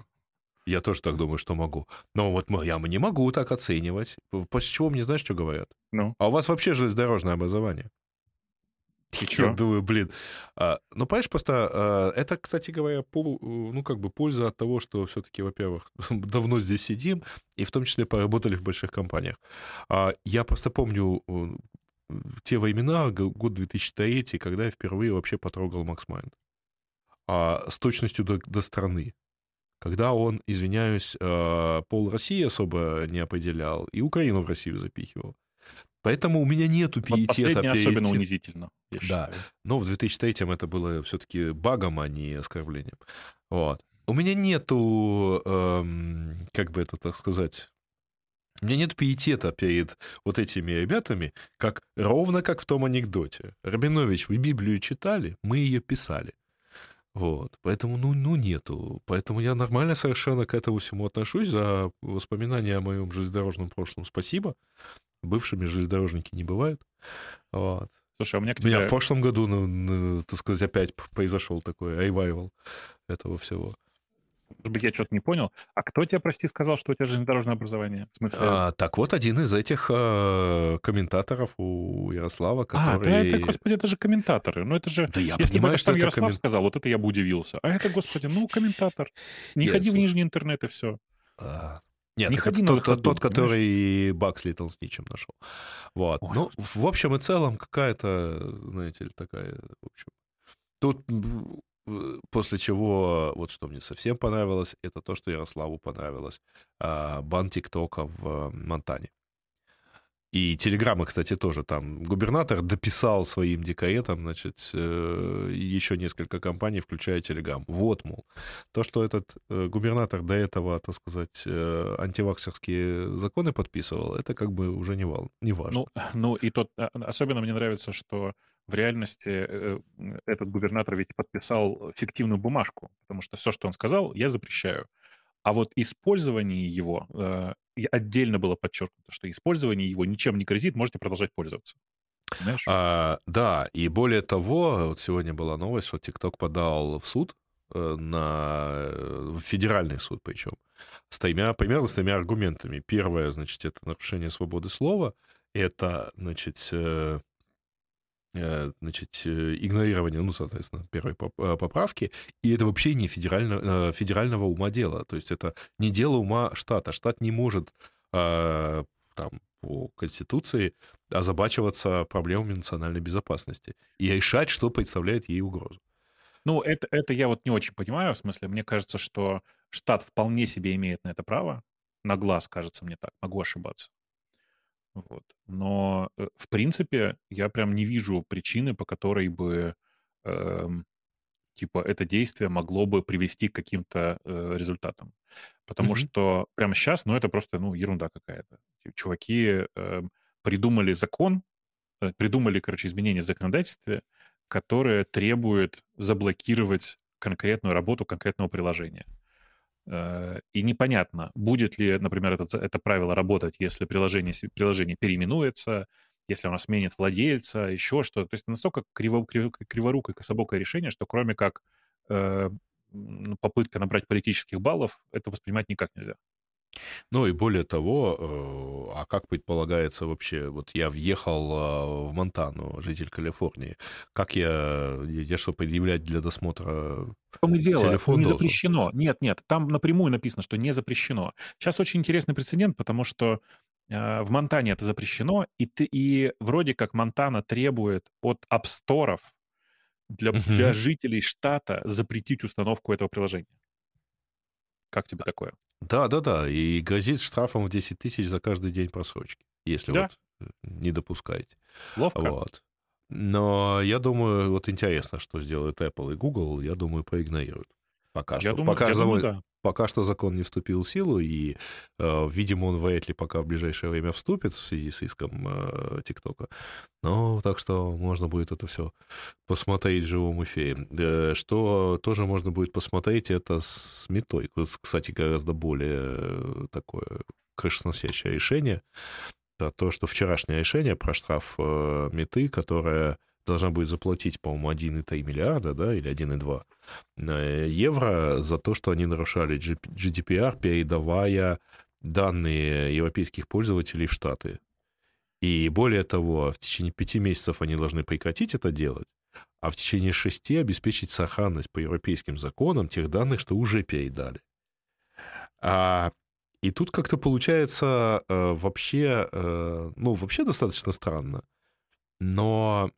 Я тоже так думаю, что могу. Но вот я не могу так оценивать. После чего мне знаешь, что говорят? Ну? А у вас вообще железнодорожное образование. И Я думаю, блин. А, ну, понимаешь, просто а, это, кстати говоря, пол, ну, как бы польза от того, что все-таки, во-первых, давно здесь сидим, и в том числе поработали в больших компаниях. А, я просто помню те времена, год 2003, когда я впервые вообще потрогал MaxMind. А, с точностью до, до страны. Когда он, извиняюсь, а, пол России особо не определял, и Украину в Россию запихивал. Поэтому у меня нету пиетета. Вот особенно унизительно, я да. Считаю. Но в 2003 это было все-таки багом, а не оскорблением. Вот. У меня нету, эм, как бы это так сказать, у меня нет пиетета перед вот этими ребятами, как ровно как в том анекдоте. Рабинович, вы Библию читали? Мы ее писали. Вот, поэтому, ну, ну, нету. Поэтому я нормально совершенно к этому всему отношусь. За воспоминания о моем железнодорожном прошлом спасибо. Бывшими железнодорожники не бывают. Вот. Слушай, а у меня к У тебе... меня в прошлом году, ну, ну, так сказать, опять произошел такой ревайвал этого всего. Может быть, я что-то не понял. А кто тебе, прости, сказал, что у тебя железнодорожное образование? В смысле... А, так вот, один из этих а, комментаторов у Ярослава, который... А, да это, господи, это же комментаторы. Ну, это же... Да я Если бы понимаю, это что сам это Ярослав коммен- сказал, вот это я бы удивился. А это, господи, ну, комментатор. Не Нет, ходи в нижний интернет и все. А, Нет, Не ходи тот, заходу, тот, который Бакс Литл с ничем нашел. Вот. Ой, ну, в общем и целом, какая-то, знаете ли, такая, в общем... Тут э, после чего, вот что мне совсем понравилось, это то, что Ярославу понравилось. а, Бан ТикТока в э, Монтане. И телеграммы, кстати, тоже там. Губернатор дописал своим дикаретам, значит, э, еще несколько компаний, включая Телеграм. Вот, мол, то, что этот э, губернатор до этого, так сказать, э, антиваксерские законы подписывал, это как бы уже не, вал, не важно. Ну, ну, и тот... а, Особенно мне нравится, что в реальности этот губернатор ведь подписал фиктивную бумажку, потому что все, что он сказал, я запрещаю. А вот использование его, отдельно было подчеркнуто, что использование его ничем не грозит, можете продолжать пользоваться. А, да, и более того, вот сегодня была новость, что TikTok подал в суд э, на в федеральный суд причем, с тремя, примерно с тремя аргументами. Первое, значит, это нарушение свободы слова, это, значит, э, э, значит, э, игнорирование, ну, соответственно, первой э, поправки, и это вообще не федерально, э, федерального ума дело, то есть это не дело ума штата. Штат не может э, там по Конституции озабачиваться проблемами национальной безопасности и решать, что представляет ей угрозу. Ну, это, это я вот не очень понимаю, в смысле, мне кажется, что штат вполне себе имеет на это право. На глаз, кажется мне так, могу ошибаться. Вот. Но, э, в принципе, я прям не вижу причины, по которой бы, эм, типа, это действие могло бы привести к каким-то э, результатам. Потому Мгм. что прямо сейчас, ну, это просто, ну, ерунда какая-то. Чуваки эм, придумали закон, э, придумали, короче, изменения в законодательстве, которое требует заблокировать конкретную работу конкретного приложения. Э, И непонятно, будет ли, например, это, это правило работать, если приложение, приложение переименуется, если оно сменит владельца, еще что-то. То есть настолько криво, криво- криворукое, кособокое решение, что кроме как э, попытка набрать политических баллов, это воспринимать никак нельзя. Ну и более того, э, а как предполагается вообще, вот я въехал э, в Монтану, житель Калифорнии, как я, я что, предъявлять для досмотра том и дело, телефон не должен? запрещено. Нет, нет, там напрямую написано, что не запрещено. Сейчас очень интересный прецедент, потому что э, в Монтане это запрещено, и, ты, и вроде как Монтана требует от апсторов для, Мгм. для жителей штата запретить установку этого приложения. Как тебе такое? Да, да, да, и грозит штрафом в 10 тысяч за каждый день просрочки, если Да. вот э, не допускаете. Ловко? Вот. Но я думаю, вот интересно, что сделают Apple и Google, я думаю, проигнорируют. Пока Я что. думаю, пока, я думаю, закон, да. пока что закон не вступил в силу, и, э, видимо, он вряд ли пока в ближайшее время вступит в связи с иском э, ТикТока. Ну, так что можно будет это все посмотреть в живом эфире. Э, Что тоже можно будет посмотреть, это с метой. Кстати, гораздо более такое крышесносящее решение. Это то, что вчерашнее решение про штраф э, меты, которая должна будет заплатить, по-моему, 1,3 миллиарда, да, или 1,2 э, евро за то, что они нарушали GDPR, передавая данные европейских пользователей в Штаты. И более того, в течение пяти месяцев они должны прекратить это делать, а в течение шести обеспечить сохранность по европейским законам тех данных, что уже передали. А, и тут как-то получается э, вообще, э, ну, вообще достаточно странно. Но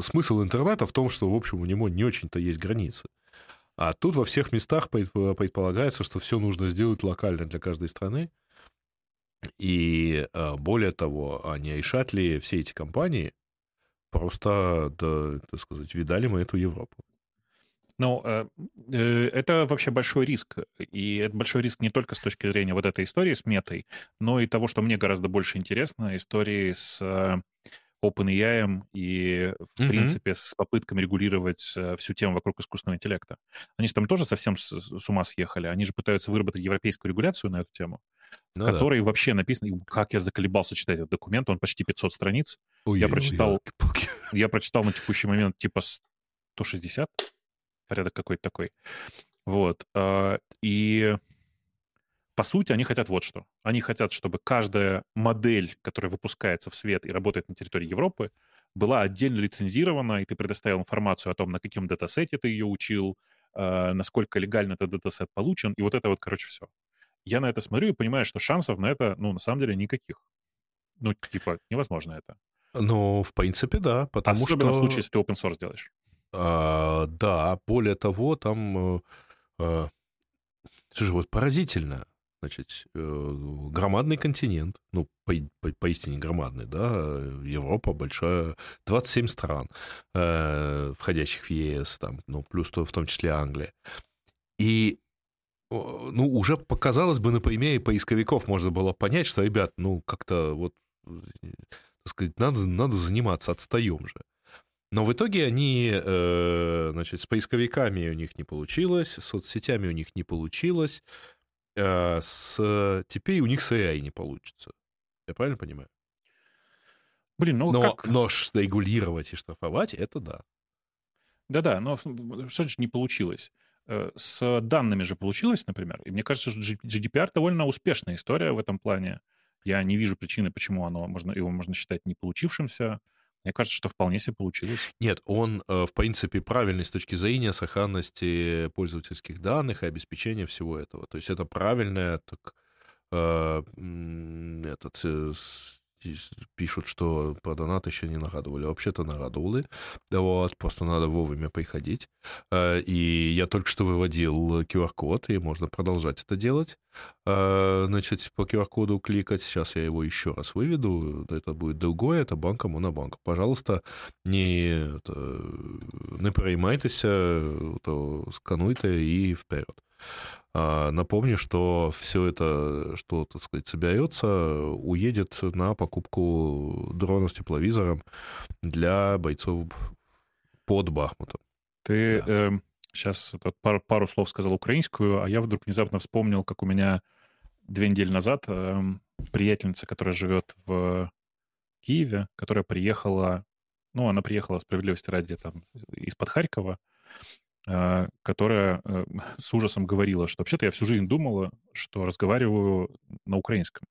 смысл интернета в том, что, в общем, у него не очень-то есть границы. А тут во всех местах предп- предполагается, что все нужно сделать локально для каждой страны. И э, более того, а не решат ли все эти компании просто, да, так сказать, видали мы эту Европу. Ну, э, э, это вообще большой риск. И это большой риск не только с точки зрения вот этой истории с метой, но и того, что мне гораздо больше интересно, истории с э, OpenAI и, в Мгм. принципе, с попытками регулировать э, всю тему вокруг искусственного интеллекта. Они же там тоже совсем с, с ума съехали. Они же пытаются выработать европейскую регуляцию на эту тему. ну, в которой да. вообще написано, как я заколебался читать этот документ, он почти 500 страниц. Ой, я прочитал, я прочитал на текущий момент типа 160, порядок какой-то такой. Вот. А, и по сути, они хотят вот что. Они хотят, чтобы каждая модель, которая выпускается в свет и работает на территории Европы, была отдельно лицензирована, и ты предоставил информацию о том, на каком датасете ты ее учил, э, насколько легально этот датасет получен, и вот это вот, короче, все. Я на это смотрю и понимаю, что шансов на это, ну, на самом деле, никаких. Ну, типа, невозможно это. Ну, в принципе, да, потому Особенно что... в случае, если ты open source делаешь. А, да, более того, там... А, слушай, вот поразительно. Значит, э, громадный континент, ну, по, по, поистине громадный, да, Европа большая, 27 стран, э, входящих в ЕС, там, ну, плюс то, в том числе Англия. И, ну, уже показалось бы на примере поисковиков можно было понять, что, ребят, ну, как-то вот, так сказать, надо, надо заниматься, отстаем же. Но в итоге они, э, значит, с поисковиками у них не получилось, с соцсетями у них не получилось, э, с... теперь у них с AI не получится. Я правильно понимаю? Блин, ну но, как... Но регулировать и штрафовать, это да. Да-да, но что же не получилось? Э, с данными же получилось, например. И мне кажется, что GDPR довольно успешная история в этом плане. Я не вижу причины, почему оно можно, его можно считать не получившимся. Мне кажется, что вполне себе получилось. Нет, он, э, в принципе, правильный с точки зрения сохранности пользовательских данных и обеспечения всего этого. То есть это правильное так, э, этот, э, пишут, что про донат еще не нагадывали. Вообще-то нагадывали. Вот, просто надо вовремя приходить. Э, и я только что выводил QR-код, и можно продолжать это делать. Э, значит, по QR-коду кликать. Сейчас я его еще раз выведу. Это будет другое, это банка Монобанк. Пожалуйста, не, не переймайтесь, то скануйте и вперед. А, напомню, что все это, что, так сказать, соберется, уедет на покупку дрона с тепловизором для бойцов под Бахмутом. Ты да. э, сейчас пару, пару слов сказал украинскую, а я вдруг внезапно вспомнил, как у меня две недели назад э, приятельница, которая живет в Киеве, которая приехала, ну, она приехала, справедливости ради, там, из-под Харькова, а, которая э, с ужасом говорила, что вообще-то я всю жизнь думала, что разговариваю на украинском.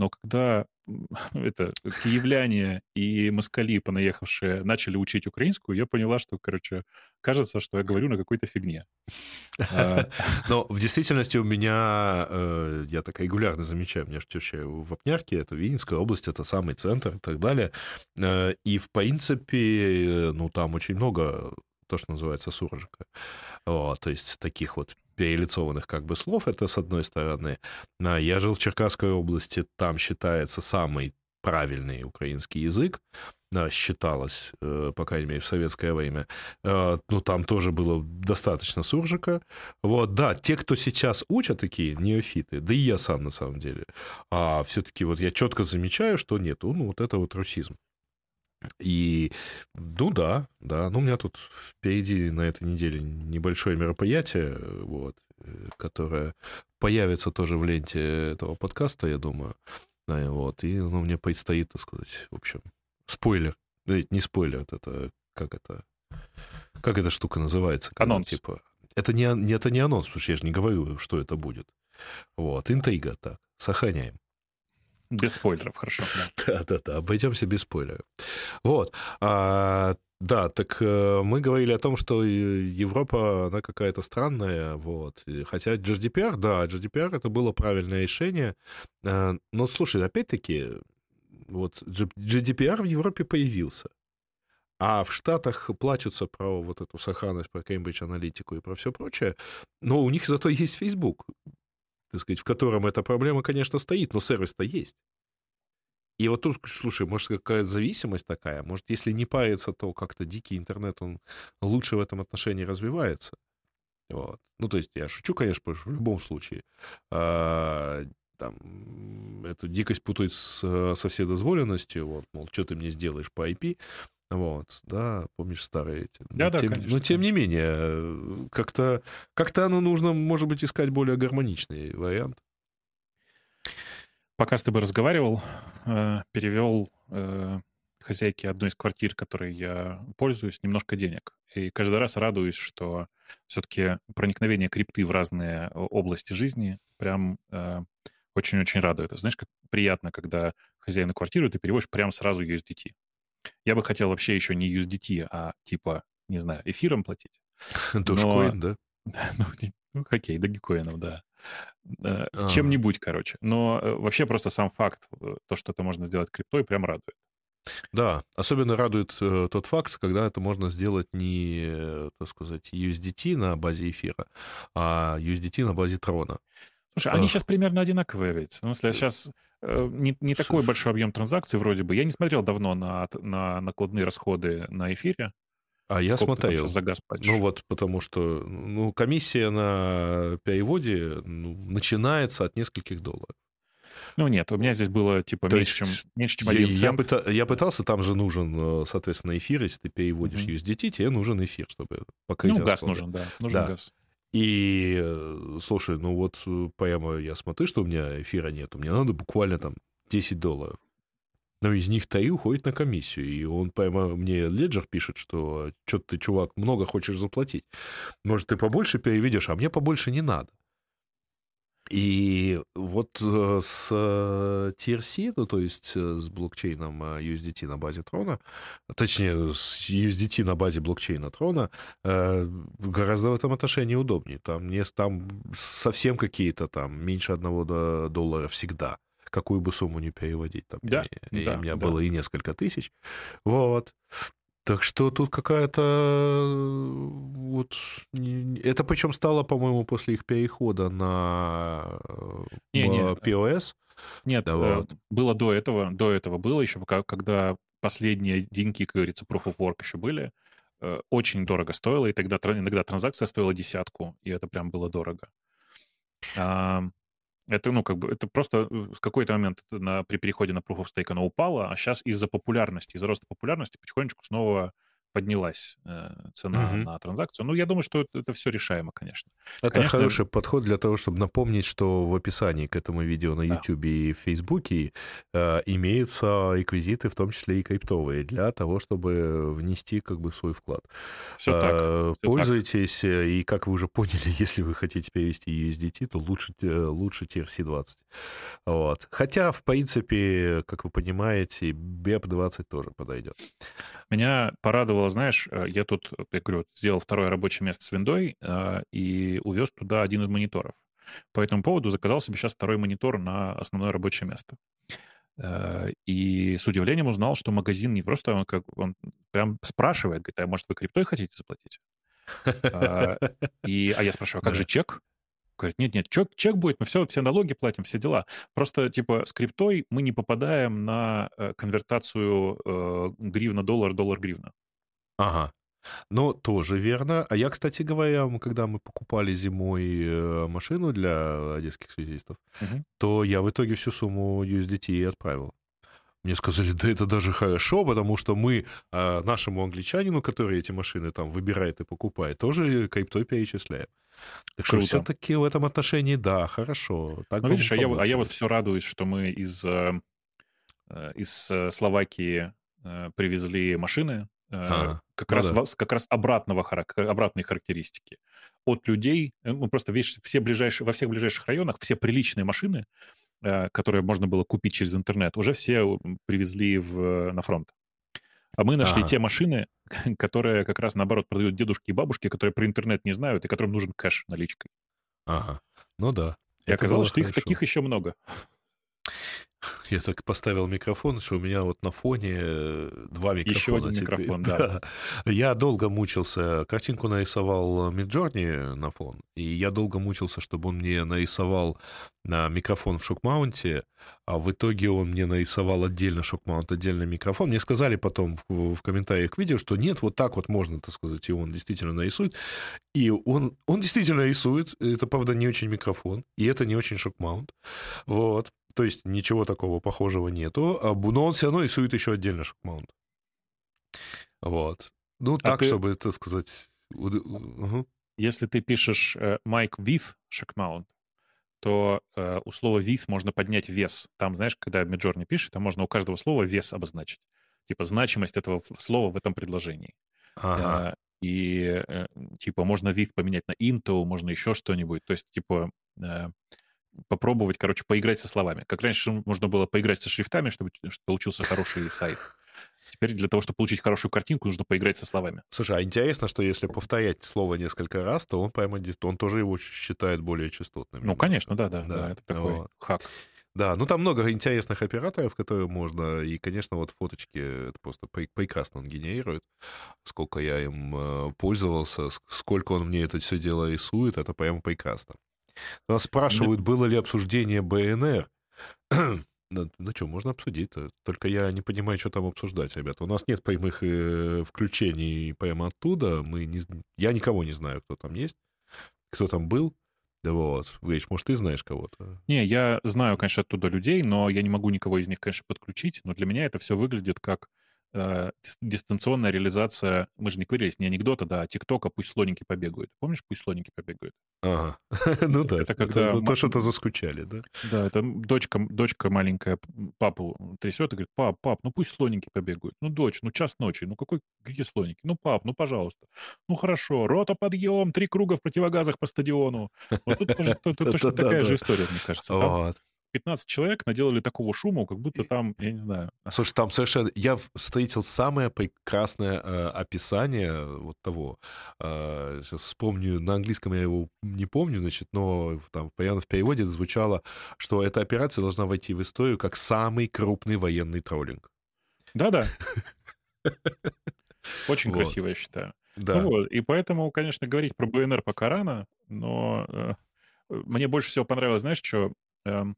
Но когда это киевляне и москали, понаехавшие, начали учить украинскую, я поняла, что, короче, кажется, что я говорю на какой-то фигне. А, Но в действительности у меня, э, я так регулярно замечаю, меня же теща в Вапнярке, это Винницкая область, это самый центр и так далее. Э, и, в принципе, ну, там очень много то, что называется суржика. Вот, то есть таких вот перелицованных как бы слов, это с одной стороны. Я жил в Черкасской области, там считается самый правильный украинский язык, считалось, э, по крайней мере, в советское время. Э, ну, там тоже было достаточно суржика. Вот, да, те, кто сейчас учат такие неофиты, да и я сам на самом деле, а все-таки вот я четко замечаю, что нет, ну, вот это вот русизм. И, ну да, да, ну у меня тут впереди на этой неделе небольшое мероприятие, вот, э, которое появится тоже в ленте этого подкаста, я думаю. Да, вот, и ну, мне предстоит, так сказать, в общем, спойлер. Да, не спойлер, это как это, как эта штука называется? Когда, анонс. Типа, это не, это не анонс, потому что я же не говорю, что это будет. Вот, интрига, так, сохраняем. Без спойлеров, хорошо. Да-да-да, обойдемся без спойлеров. Вот. А, да, так э, мы говорили о том, что Европа, она какая-то странная, вот. Хотя GDPR, да, GDPR это было правильное решение. А, но, слушай, опять-таки, вот GDPR в Европе появился. А в Штатах плачутся про вот эту сохранность, про Cambridge аналитику и про все прочее. Но у них зато есть Facebook так сказать, в котором эта проблема, конечно, стоит, но сервис-то есть. И вот тут, слушай, может, какая-то зависимость такая? Может, если не париться, то как-то дикий интернет, он лучше в этом отношении развивается. Вот. Ну, то есть я шучу, конечно, потому что в любом случае а, там, эту дикость путают с, со вседозволенностью, вот, мол, что ты мне сделаешь по IP, вот, да, помнишь старые эти. Да, да, тем, конечно. Но тем конечно. не менее, как-то как оно нужно, может быть, искать более гармоничный вариант. пока с тобой разговаривал, э, перевел э, хозяйке одной из квартир, которой я пользуюсь, немножко денег. И каждый раз радуюсь, что все-таки проникновение крипты в разные области жизни прям э, очень-очень радует. Знаешь, как приятно, когда хозяина квартиры ты переводишь прям сразу USDT. Я бы хотел вообще еще не USDT, а типа, не знаю, эфиром платить. Дошкоин, да? Ну, ну, окей, догикоинов, да. Э, чем-нибудь, короче. Но э, вообще просто сам факт, э, то, что это можно сделать криптой, прям радует. Да, особенно радует э, тот факт, когда это можно сделать не, так сказать, USDT на базе эфира, а USDT на базе трона. Слушай, они сейчас примерно одинаковые ведь. В смысле, сейчас не, не такой большой объем транзакций вроде бы. Я не смотрел давно на, на накладные расходы на эфире. А я смотрел. за газ платишь? Ну вот, потому что ну, комиссия на переводе ну, начинается от нескольких долларов. Ну нет, у меня здесь было типа То меньше, чем, меньше, чем один я, цент. Я, пыта, я пытался, там же нужен, э, соответственно, эфир. Если ты переводишь mm-hmm. USDT, тебе нужен эфир, чтобы покрыть Ну, газ нужен, да. Нужен да. газ. И, э, слушай, ну вот э, прямо я смотрю, что у меня эфира нет. Мне надо буквально там 10 долларов. Но из них три уходит на комиссию. И он прямо мне Леджер пишет, что что-то ты, чувак, много хочешь заплатить. Может, ты побольше переведешь, а мне побольше не надо. И вот э, с э, TRC, ну, то есть э, с блокчейном USDT на базе Трона, точнее, с USDT на базе блокчейна Трона, гораздо в этом отношении удобнее. Там, не, там совсем какие-то там меньше одного доллара всегда какую бы сумму не переводить. Там, да, и, да, и у меня да. было и несколько тысяч. Вот. Так что тут какая-то вот это причем стало, по-моему, после их перехода на не, не. POS. Нет, да, э, вот. было до этого, до этого было еще, пока, когда последние деньги, как говорится, Proof of Work еще были, э, очень дорого стоило, и тогда иногда транзакция стоила десятку, и это прям было дорого. Это, ну, как бы, это просто э, в какой-то момент на, при переходе на Proof of Stake оно упало, а сейчас из-за популярности, из-за роста популярности потихонечку снова поднялась э, цена угу. на транзакцию. Ну, я думаю, что это, это все решаемо, конечно. Это конечно, хороший подход для того, чтобы напомнить, что в описании к этому видео на YouTube да. и в Facebook э, имеются реквизиты, в том числе и криптовые, для того, чтобы внести как бы свой вклад. Все э, так. Все Пользуйтесь, так. и как вы уже поняли, если вы хотите перевести USDT, то лучше, лучше TRC-20. Вот. Хотя, в принципе, как вы понимаете, BEP-20 тоже подойдет. Меня порадовало, знаешь, э, я тут, я говорю, сделал второе рабочее место с виндой э, и увез туда один из мониторов. По этому поводу заказал себе сейчас второй монитор на основное рабочее место. Э, и с удивлением узнал, что магазин не просто, он, как, он прям спрашивает, говорит, а может вы криптой хотите заплатить? И, а я спрашиваю, а как же чек? Говорит, нет-нет, чек, чек будет, мы все, все налоги платим, все дела. Просто, типа, с криптой мы не попадаем на э, конвертацию э, гривна-доллар, доллар-гривна. Ага. Ну, тоже верно. А я, кстати говоря, когда мы покупали зимой э, машину для одесских связистов, угу. то я в итоге всю сумму USDT отправил. Мне сказали, да это даже хорошо, потому что мы э, нашему англичанину, который эти машины там выбирает и покупает, тоже криптой перечисляем. Так что все-таки в этом отношении, да, хорошо. Так ну, видишь, а я, а я вот все радуюсь, что мы из, э, э, из Словакии привезли машины, а, как, ну раз, да. как раз обратного, обратной характеристики. От людей, ну, просто видишь, все ближайшие, во всех ближайших районах все приличные машины, которые можно было купить через интернет, уже все привезли в, на фронт. А мы нашли ага. те машины, которые как раз наоборот продают дедушки и бабушки, которые про интернет не знают и которым нужен кэш наличкой. Ага. Ну да. И оказалось, что хорошо. их таких еще много. Я так поставил микрофон, что у меня вот на фоне э, два микрофона. Еще один теперь. микрофон, да. да. Я долго мучился. Картинку нарисовал Midjourney на фон, и я долго мучился, чтобы он мне нарисовал на микрофон в шокмаунте, а в итоге он мне нарисовал отдельно шокмаунт, отдельно микрофон. Мне сказали потом в, в комментариях к видео, что нет, вот так вот можно, так сказать, и он действительно нарисует. И он, он действительно рисует. Это, правда, не очень микрофон, и это не очень шокмаунт. Вот. То есть ничего такого похожего нету, а но он все равно рисует еще отдельно шокмаунт. Вот. Ну, а так, ты... чтобы, это сказать... Угу. Если ты пишешь uh, Mike with шокмаунт, то э, у слова with можно поднять вес. Там, знаешь, когда Midjourney пишет, там можно у каждого слова вес обозначить. Типа значимость этого слова в этом предложении. Ага. И э, типа можно with поменять на into, можно еще что-нибудь. То есть типа э, попробовать, короче, поиграть со словами. Как раньше можно было поиграть со шрифтами, чтобы, получился хороший сайт. Теперь для того, чтобы получить хорошую картинку, нужно поиграть со словами. Слушай, а интересно, что если повторять слово несколько раз, то он прямо он тоже его считает более частотным. Ну, конечно, да, да, да, да это такой вот. хак. Да, ну там много интересных операторов, которые можно, и, конечно, вот фоточки это просто прекрасно он генерирует. Сколько я им э, пользовался, сколько он мне это все дело рисует, это прямо прекрасно. Нас спрашивают, было ли обсуждение БНР. Ну, ну что, можно обсудить. -то. Только я не понимаю, что там обсуждать, ребята. У нас нет прямых э, включений прямо оттуда. Мы не, я никого не знаю, кто там есть, кто там был. Да вот. Гриш, может, ты знаешь кого-то? Не, я знаю, конечно, оттуда людей, но я не могу никого из них, конечно, подключить. Но для меня это все выглядит как э, дистанционная реализация, мы же не говорили, не анекдота, да, а ТикТока, пусть слоники побегают. Помнишь, пусть слоники побегают? Ага. ну да, это когда... то, что-то заскучали, да? Да, это дочка, дочка маленькая папу трясет и говорит, пап, пап, ну пусть слоники побегают. Ну, дочь, ну час ночи, ну какой, какие слоники? Ну, пап, ну, пожалуйста. Ну, хорошо, рота подъем, три круга в противогазах по стадиону. Вот тут точно такая же история, мне кажется. 15 человек наделали такого шума, как будто там, я не знаю. Слушай, там совершенно... Я встретил самое прекрасное э, описание вот того. Э, сейчас вспомню, на английском я его не помню, значит, но там в переводе звучало, что эта операция должна войти в историю как самый крупный военный троллинг. Да-да. Очень красиво, я считаю. Да. Ну вот, и поэтому, конечно, говорить про БНР пока рано, но э, мне больше всего понравилось, знаешь, что... Эм,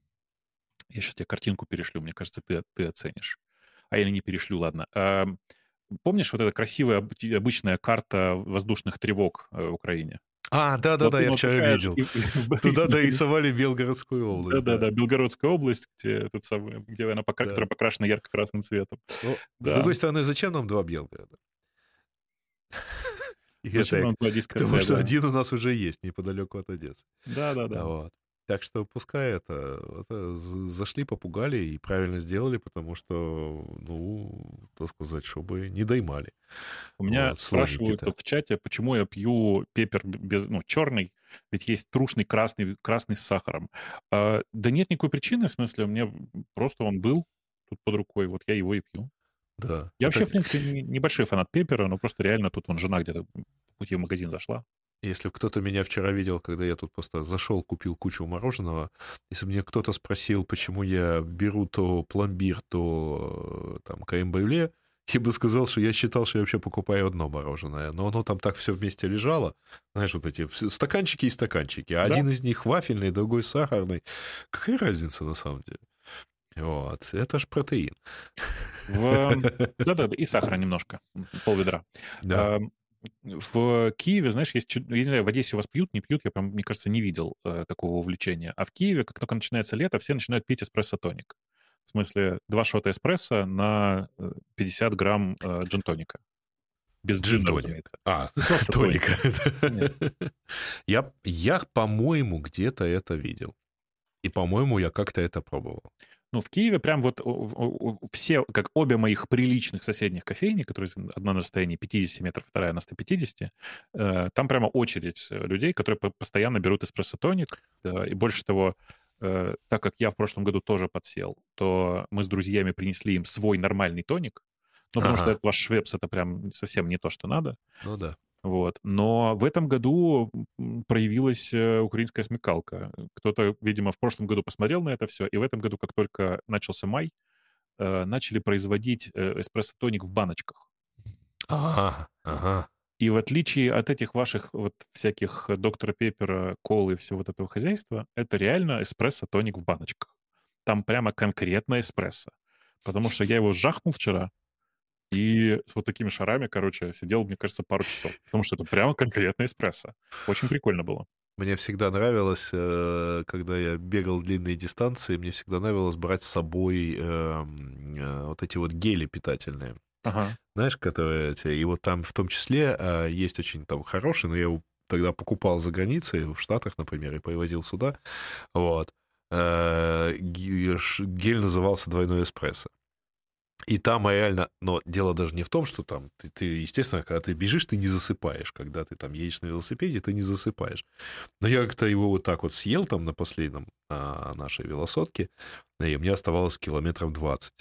я сейчас тебе картинку перешлю, мне кажется, ты, ты оценишь. А я не перешлю, ладно. А, помнишь вот эта красивая обычная карта воздушных тревог э, в Украине? А, да-да-да, я вчера видел. Туда дорисовали Белгородскую область. Да-да-да, Белгородская область, где, этот самый, где она пока, которая покрашена ярко-красным цветом. Ну, с другой стороны, зачем нам два Белгорода? Зачем нам Потому что один у нас уже есть, неподалеку от Одессы. Да-да-да. Вот. Так что пускай это, это зашли, попугали и правильно сделали, потому что, ну, так сказать, чтобы не доймали. У меня вот, спрашивают в чате, почему я пью пепер без, ну, черный, ведь есть трушный красный, красный с сахаром. А, да нет никакой причины, в смысле, у меня просто он был тут под рукой, вот я его и пью. Да. Я это... вообще, в принципе, небольшой фанат пепера, но просто реально тут он жена где-то по пути в магазин зашла. Если кто-то меня вчера видел, когда я тут просто зашел, купил кучу мороженого, если мне кто-то спросил, почему я беру то пломбир, то там крем-брюле, я бы сказал, что я считал, что я вообще покупаю одно мороженое. Но оно там так все вместе лежало. Знаешь, вот эти стаканчики и стаканчики. Да? Один из них вафельный, другой сахарный. Какая разница на самом деле? Вот, это ж протеин. Да-да, и сахара немножко, пол ведра. Да. В Киеве, знаешь, есть, я не знаю, в Одессе у вас пьют, не пьют, я прям, мне кажется, не видел э, такого увлечения. А в Киеве, как только начинается лето, все начинают пить эспрессо-тоник. В смысле, два шота эспрессо на 50 э, грамм э, джин-тоника. Без джина, разумеется. А, тоника. Я, я, по-моему, где-то это видел. И, по-моему, я как-то это пробовал. Ну, в Киеве прям вот все, как обе моих приличных соседних кофейни, которые одна на расстоянии 50 метров, вторая на 150, э, там прямо очередь людей, которые постоянно берут эспрессо-тоник. Э, и больше того, э, так как я в прошлом году тоже подсел, то мы с друзьями принесли им свой нормальный тоник. Ну, потому ага. что ваш швепс — это прям совсем не то, что надо. Ну да. Вот. Но в этом году проявилась э, украинская смекалка. Кто-то, видимо, в прошлом году посмотрел на это все, и в этом году, как только начался май, э, начали производить э, эспрессо-тоник в баночках. Ага, ага. И в отличие от этих ваших вот всяких доктора Пеппера, колы и всего вот этого хозяйства, это реально эспрессо-тоник в баночках. Там прямо конкретно эспрессо. Потому что я его жахнул вчера, и с вот такими шарами, короче, сидел, мне кажется, пару часов. Потому что это прямо конкретно эспрессо. Очень прикольно было. Мне всегда нравилось, э, когда я бегал длинные дистанции, мне всегда нравилось брать с собой эм, э, вот эти вот гели питательные. Ага. Знаешь, которые. И вот там в том числе э, есть очень там хорошие, но я тогда покупал за границей, в Штатах, например, и привозил сюда. Вот. Гель назывался «Двойной эспрессо». И там реально, но дело даже не в том, что там ты, ты, естественно, когда ты бежишь, ты не засыпаешь. Когда ты там едешь на велосипеде, ты не засыпаешь. Но я как-то его вот так вот съел там на последнем на нашей велосотке, и мне оставалось километров 20.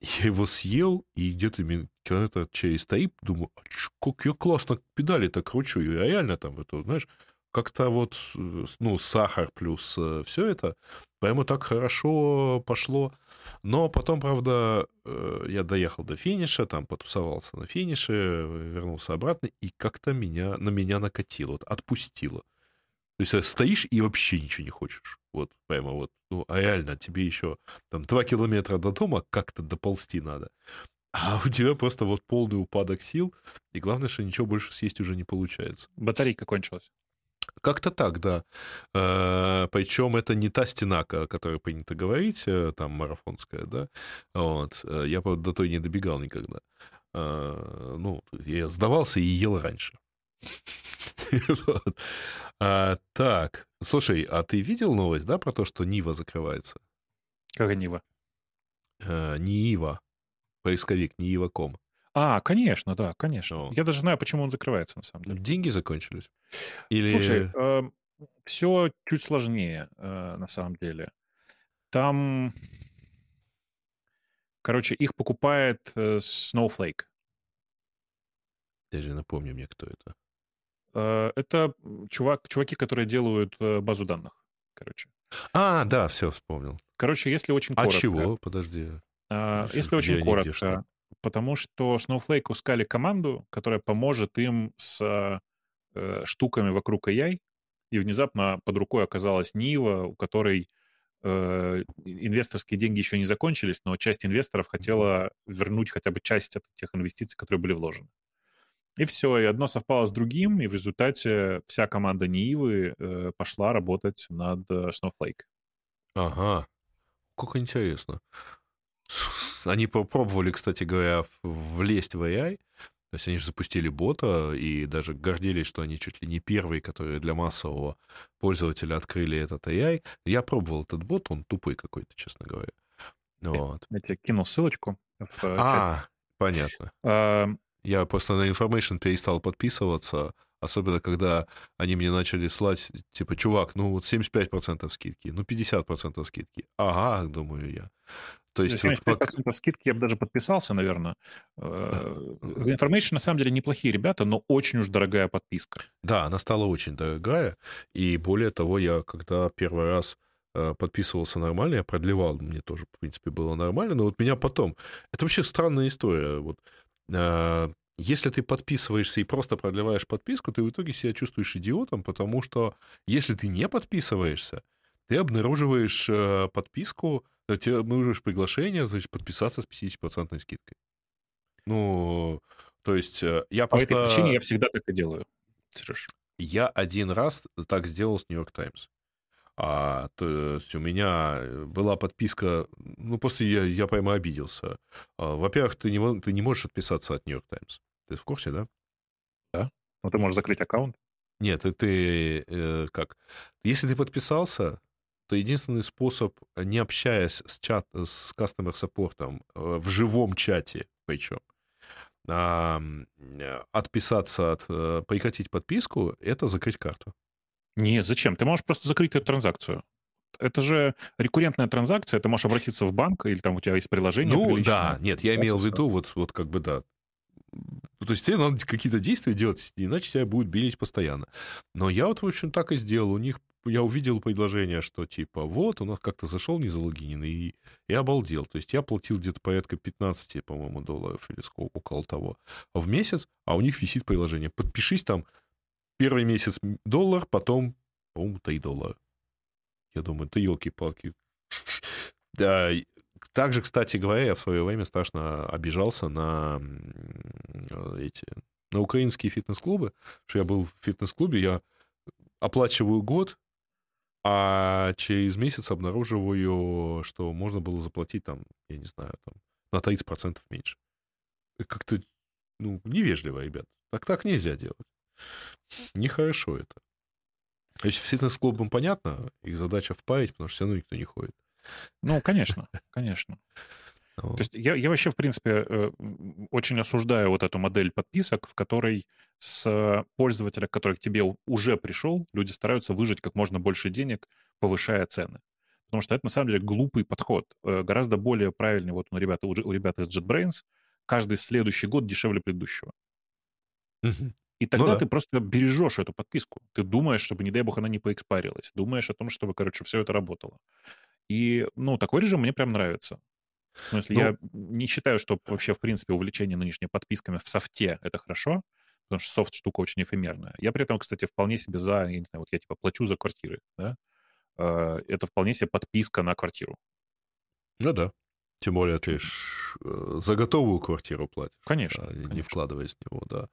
Я его съел, и где-то километр через три думаю, а как я классно педали-то кручу. И реально там это, знаешь, как-то вот, ну, сахар плюс э, все это, прямо так хорошо пошло. Но потом, правда, э, я доехал до финиша, там потусовался на финише, вернулся обратно, и как-то меня, на меня накатило, вот, отпустило. То есть э, стоишь и вообще ничего не хочешь. Вот прямо вот. Ну, а реально, тебе еще там два километра до дома как-то доползти надо. А у тебя просто вот полный упадок сил, и главное, что ничего больше съесть уже не получается. Батарейка кончилась. Как-то так, да. Э, Причем это не та стена, о которой принято говорить, э, там марафонская, да. Вот. Э, я, до той не добегал никогда. Ну, я сдавался и ел раньше. а, так, слушай, а ты видел новость, да, про то, что Нива закрывается? Как Нива? Нива. Поисковик Нива.ком. А, конечно, да, конечно. Ну. Я даже знаю, почему он закрывается, на самом деле. Деньги закончились? Или... Слушай, э, все чуть сложнее, э, на самом деле. Там, короче, их покупает э, Snowflake. Даже напомни мне, кто это. Э, это чувак, чуваки, которые делают э, базу данных, короче. А, да, все, вспомнил. Короче, если очень а коротко... А чего? Подожди. Э, если очень коротко, потому что Snowflake искали команду, которая поможет им с э, штуками вокруг AI, и внезапно под рукой оказалась Нива, у которой э, инвесторские деньги еще не закончились, но часть инвесторов хотела вернуть хотя бы часть от тех инвестиций, которые были вложены. И все, и одно совпало с другим, и в результате вся команда Нивы э, пошла работать над э, Snowflake. Ага, как интересно. Они попробовали, кстати говоря, влезть в AI. То есть они же запустили бота и даже гордились, что они чуть ли не первые, которые для массового пользователя открыли этот AI. Я пробовал этот бот, он тупой какой-то, честно говоря. Вот. Я тебе кинул ссылочку. В а, чат. понятно. А... Я просто на Information перестал подписываться, особенно когда они мне начали слать, типа, чувак, ну вот 75% скидки, ну 50% скидки. Ага, думаю я. То есть 75% вот... скидки я бы даже подписался, наверное. The Information на самом деле неплохие ребята, но очень уж дорогая подписка. Да, она стала очень дорогая. И более того, я когда первый раз э, подписывался нормально, я продлевал, мне тоже, в принципе, было нормально, но вот меня потом... Это вообще странная история. Вот, э, если ты подписываешься и просто продлеваешь подписку, ты в итоге себя чувствуешь идиотом, потому что если ты не подписываешься, ты обнаруживаешь подписку ты обнаруживаешь приглашение, значит, подписаться с 50% скидкой. Ну, то есть э, я По просто... этой причине я всегда так и делаю, Сереж. Я один раз так сделал с Нью-Йорк Таймс. А, то есть у меня э, была подписка, ну, после я, я прямо обиделся. А, во-первых, ты не, ты не можешь отписаться от Нью-Йорк Таймс. Ты в курсе, да? Да. Ну, ты можешь закрыть аккаунт. Нет, ты, ты э, как? Если ты подписался, то единственный способ, не общаясь с, чат, с customer support э, в живом чате, причем, а, отписаться от, э, прекратить подписку, это закрыть карту. Нет, зачем? Ты можешь просто закрыть эту транзакцию. Это же рекуррентная транзакция, ты можешь обратиться в банк, или там у тебя есть приложение. Ну, да, нет, я имел в виду, вот, вот как бы, да, то есть тебе надо какие-то действия делать, иначе тебя будет билить постоянно. Но я вот, в общем, так и сделал. У них я увидел предложение, что типа вот, у нас как-то зашел не залогинен, и я обалдел. То есть я платил где-то порядка 15, по-моему, долларов или сколько, около того в месяц, а у них висит приложение. Подпишись там первый месяц доллар, потом, по-моему, 3 доллара. Я думаю, ты елки-палки. Да, также, кстати говоря, я в свое время страшно обижался на эти на украинские фитнес-клубы, что я был в фитнес-клубе, я оплачиваю год, а через месяц обнаруживаю, что можно было заплатить там, я не знаю, там, на 30% меньше. Как-то, ну, невежливо, ребят. Так так нельзя делать. Нехорошо это. То есть фитнес-клубам понятно, их задача впаять, потому что все равно никто не ходит. Ну, конечно, конечно. То есть я, я вообще, в принципе, э, очень осуждаю вот эту модель подписок, в которой с пользователя, который к тебе уже пришел, люди стараются выжать как можно больше денег, повышая цены. Потому что это, на самом деле, глупый подход. Э, гораздо более правильный, вот у ребят, у ребят из JetBrains, каждый следующий год дешевле предыдущего. И тогда ну, да. ты просто бережешь эту подписку. Ты думаешь, чтобы, не дай бог, она не поэкспарилась. Думаешь о том, чтобы, короче, все это работало. И, ну, такой режим мне прям нравится. В смысле, ну, я не считаю, что вообще, в принципе, увлечение нынешними подписками в софте — это хорошо, потому что софт — штука очень эфемерная. Я при этом, кстати, вполне себе за, я не знаю, вот я типа плачу за квартиры, да, э, это вполне себе подписка на квартиру. Ну да. Тем более ты ж э, за готовую квартиру платишь. Конечно. Да, конечно. Не вкладываясь в него, да.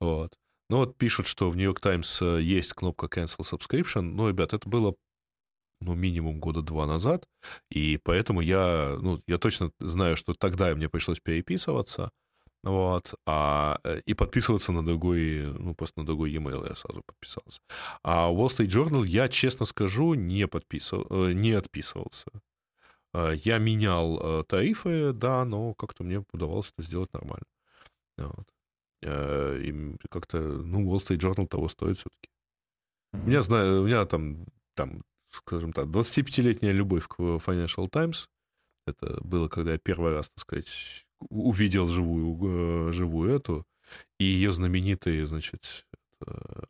Вот. Ну вот пишут, что в Нью-Йорк Таймс э, есть кнопка Cancel Subscription. Ну, ребят, это было ну, минимум года два назад, и поэтому я, ну, я точно знаю, что тогда мне пришлось переписываться, вот, а, э, и подписываться на другой, ну, просто на другой e-mail я сразу подписался. А Wall Street Journal, я, честно скажу, не подписывал, э, не отписывался. Э, я менял тарифы, да, но как-то мне удавалось это сделать нормально. Вот. И как-то, ну, Wall Street Journal того стоит все-таки. У меня, знаю, у меня там, там скажем так, 25-летняя любовь к Financial Times. Это было, когда я первый раз, так сказать, увидел живую, э, живую эту, и ее знаменитые, значит,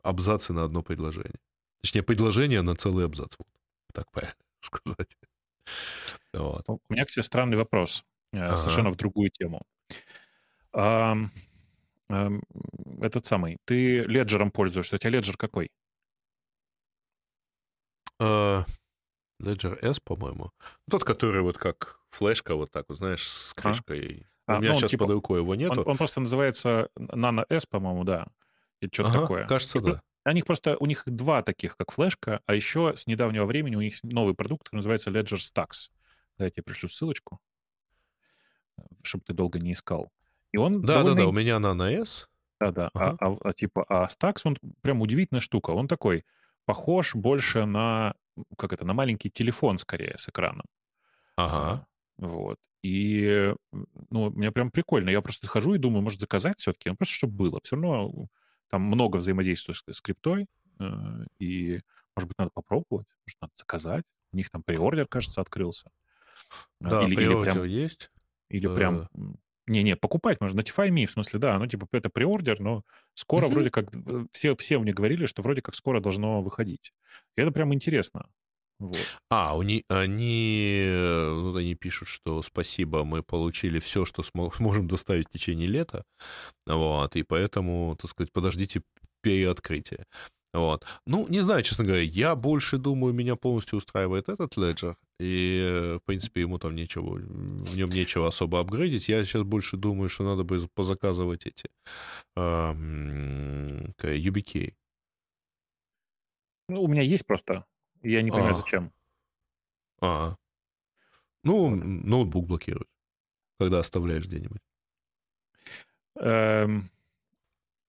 абзацы на одно предложение. Точнее, предложение на целый абзац. Вот, так правильно сказать. Вот. У меня, кстати, странный вопрос. Э, ага. Совершенно в другую тему. А, а, этот самый. Ты леджером пользуешься. У тебя леджер какой? Uh, Ledger S, по-моему. Тот, который вот как флешка, вот так, вот, знаешь, с а. крышкой. А? У меня ну, сейчас типа, под рукой его нету. Он, он просто называется Nano S, по-моему, да. Или что-то ага, такое. Кажется, И, да. У них просто, у них два таких, как флешка, а еще с недавнего времени у них новый продукт, который называется Ledger Stacks. Давайте я пришлю ссылочку, чтобы ты долго не искал. И он да, довольно... да, да, у меня Nano S. Да, да. Ага. А, а, а типа, а Stacks, он прям удивительная штука. Он такой, похож больше на, как это, на маленький телефон скорее с экраном. Ага. Вот. И, ну, мне прям прикольно. Я просто хожу и думаю, может, заказать все-таки? Ну, просто чтобы было. Все равно там много взаимодействия с скриптой, э, и, может быть, надо попробовать, может, надо заказать. У них там приордер, кажется, открылся. Да, или, или прям, есть. Или прям не-не, покупать можно. Notify Me, в смысле, да, ну, типа, это приордер, но скоро вроде как... Все, все мне говорили, что вроде как скоро должно выходить. И это прям интересно. Вот. А, они, они, ну, они пишут, что спасибо, мы получили все, что сможем доставить в течение лета, вот, и поэтому, так сказать, подождите переоткрытия. Вот. Ну, не знаю, честно говоря, я больше думаю, меня полностью устраивает этот Ledger, и, в принципе, ему там нечего, в нем нечего особо апгрейдить. Я сейчас больше думаю, что надо бы позаказывать эти uh, UBK. Ну, у меня есть просто. Я не понимаю, а. зачем. А. Ну, вот. ноутбук блокирует, когда оставляешь где-нибудь. Эм,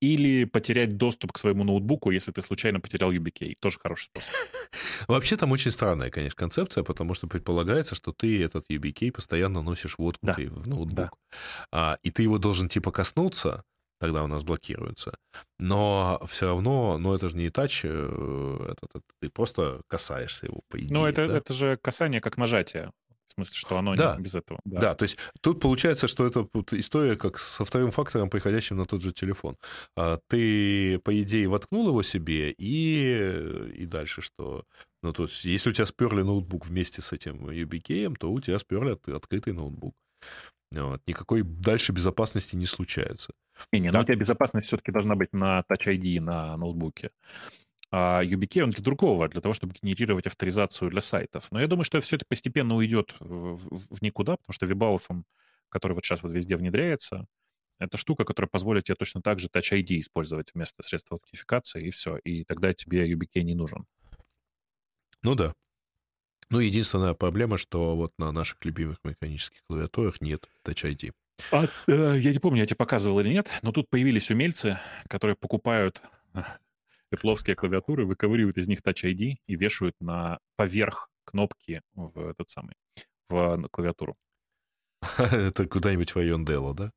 или потерять доступ к своему ноутбуку, если ты случайно потерял UBK. Тоже хороший способ. Вообще там очень странная, конечно, концепция, потому что предполагается, что ты этот UBK постоянно носишь воткнутый да. в ноутбук. Да. А, и ты его должен типа коснуться, тогда у нас блокируется. Но все равно, ну это же не тач, это, это, ты просто касаешься его, по идее. Ну это, да? это же касание как нажатие. В смысле, что оно да. не без этого. Да. да, то есть тут получается, что это вот история как со вторым фактором, приходящим на тот же телефон. А, ты, по идее, воткнул его себе, и, и дальше что? Ну, то есть, если у тебя сперли ноутбук вместе с этим UBK, то у тебя сперли открытый ноутбук. Вот. Никакой дальше безопасности не случается. Не, не, но у тебя безопасность все-таки должна быть на Touch ID на ноутбуке. А UBK он для другого, для того, чтобы генерировать авторизацию для сайтов. Но я думаю, что все это постепенно уйдет в, в, в никуда, потому что WebAuthn, который вот сейчас вот везде внедряется, это штука, которая позволит тебе точно так же Touch ID использовать вместо средства аутентификации, и все. И тогда тебе UBK не нужен. Ну да. Ну, единственная проблема, что вот на наших любимых механических клавиатурах нет Touch ID. А, э, я не помню, я тебе показывал или нет, но тут появились умельцы, которые покупают эпловские клавиатуры, выковыривают из них Touch ID и вешают на поверх кнопки в этот самый, в клавиатуру. Это куда-нибудь в район Dell, да?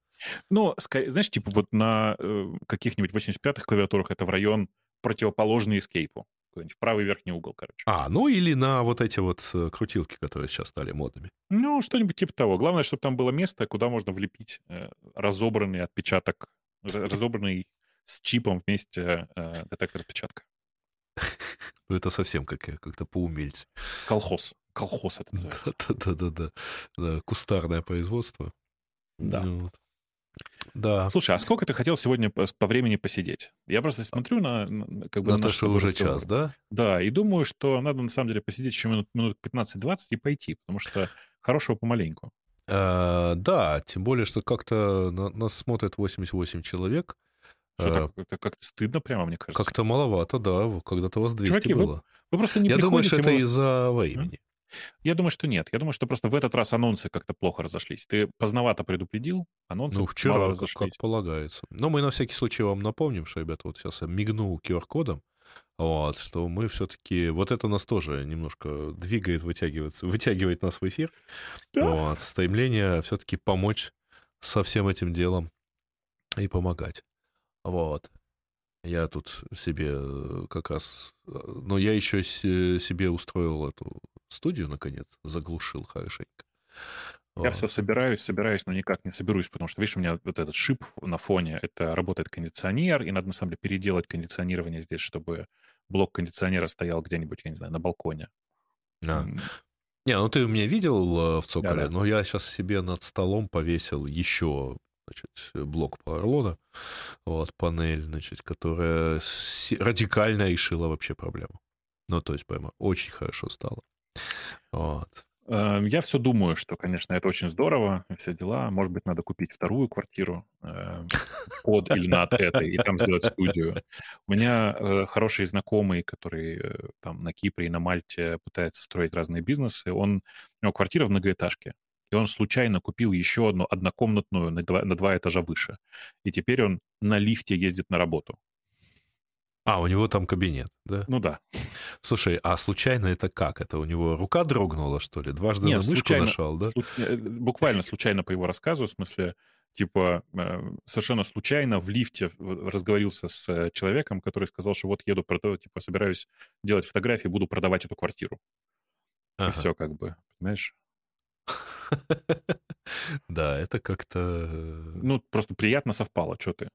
Ну, знаешь, типа вот на э, каких-нибудь 85-х клавиатурах это в район противоположный эскейпу. В правый верхний угол, короче. А, ну или на вот эти вот э, крутилки, которые сейчас стали модными. Ну, что-нибудь типа того. Главное, чтобы там было место, куда можно влепить э, разобранный отпечаток, разобранный с чипом вместе э, детектор отпечатка. Ну, это совсем как, как-то поумельце. Колхоз. Колхоз это называется. Да-да-да. Кустарное производство. Да. Ну, да. Слушай, а сколько ты хотел сегодня по, по времени посидеть? Я просто смотрю на, на как бы на, на то, что уже разговор. час, да? Да, и думаю, что надо на самом деле посидеть еще минут, минут 15-20 и пойти, потому что хорошего помаленьку. А, да, тем более, что как-то на, нас смотрит 88 человек. Что так, это как-то стыдно прямо, мне кажется. Как-то маловато, да. Когда-то вас 200 Чуваки, было. Вы, вы просто не Я думаю, что это вас... из-за времени. Я думаю, что нет. Я думаю, что просто в этот раз анонсы как-то плохо разошлись. Ты поздновато предупредил, анонсы ну, вчера, мало разошлись. Как, как полагается. Но мы на всякий случай вам напомним, что, ребята, вот сейчас я мигнул QR-кодом, вот, что мы все-таки... Вот это нас тоже немножко двигает, вытягивает, вытягивает нас в эфир. Да. Вот, стремление все-таки помочь со всем этим делом и помогать. Вот. Я тут себе э, как раз... Э, но я еще себе устроил эту студию, наконец, заглушил хорошенько. Я все собираюсь, собираюсь, но никак не соберусь, потому что, видишь, у меня вот этот шип на фоне, это работает кондиционер, и надо, на самом деле, переделать кондиционирование здесь, чтобы блок кондиционера стоял где-нибудь, я не знаю, на балконе. А. Не, ну ты меня видел э, в Цоколе, Да-да. но я сейчас себе над столом повесил еще значит, блок поролона, вот, панель, значит, которая радикально решила вообще проблему. Ну, то есть, прямо очень хорошо стало. Вот. Эм, я все думаю, что, конечно, это очень здорово, все дела. Может быть, надо купить вторую квартиру эм, под или над этой, и там сделать студию. У меня э, хороший знакомый, который э, там на Кипре и на Мальте пытается строить разные бизнесы. Он, у него квартира в многоэтажке, и он случайно купил еще одну однокомнатную на два, на два этажа выше. И теперь он на лифте ездит на работу. А, у него там кабинет, да? Ну да. Слушай, а случайно это как? Это у него рука дрогнула, что ли? Дважды Нет, на мышку случайно, нажал, да? Э, буквально случайно по его рассказу, в смысле, типа, э, совершенно случайно в лифте разговорился с э, человеком, который сказал, что вот еду, типа, собираюсь делать фотографии, буду продавать эту квартиру. Ага. И все как бы, понимаешь? Да, это как-то... Ну, просто приятно совпало, что ты.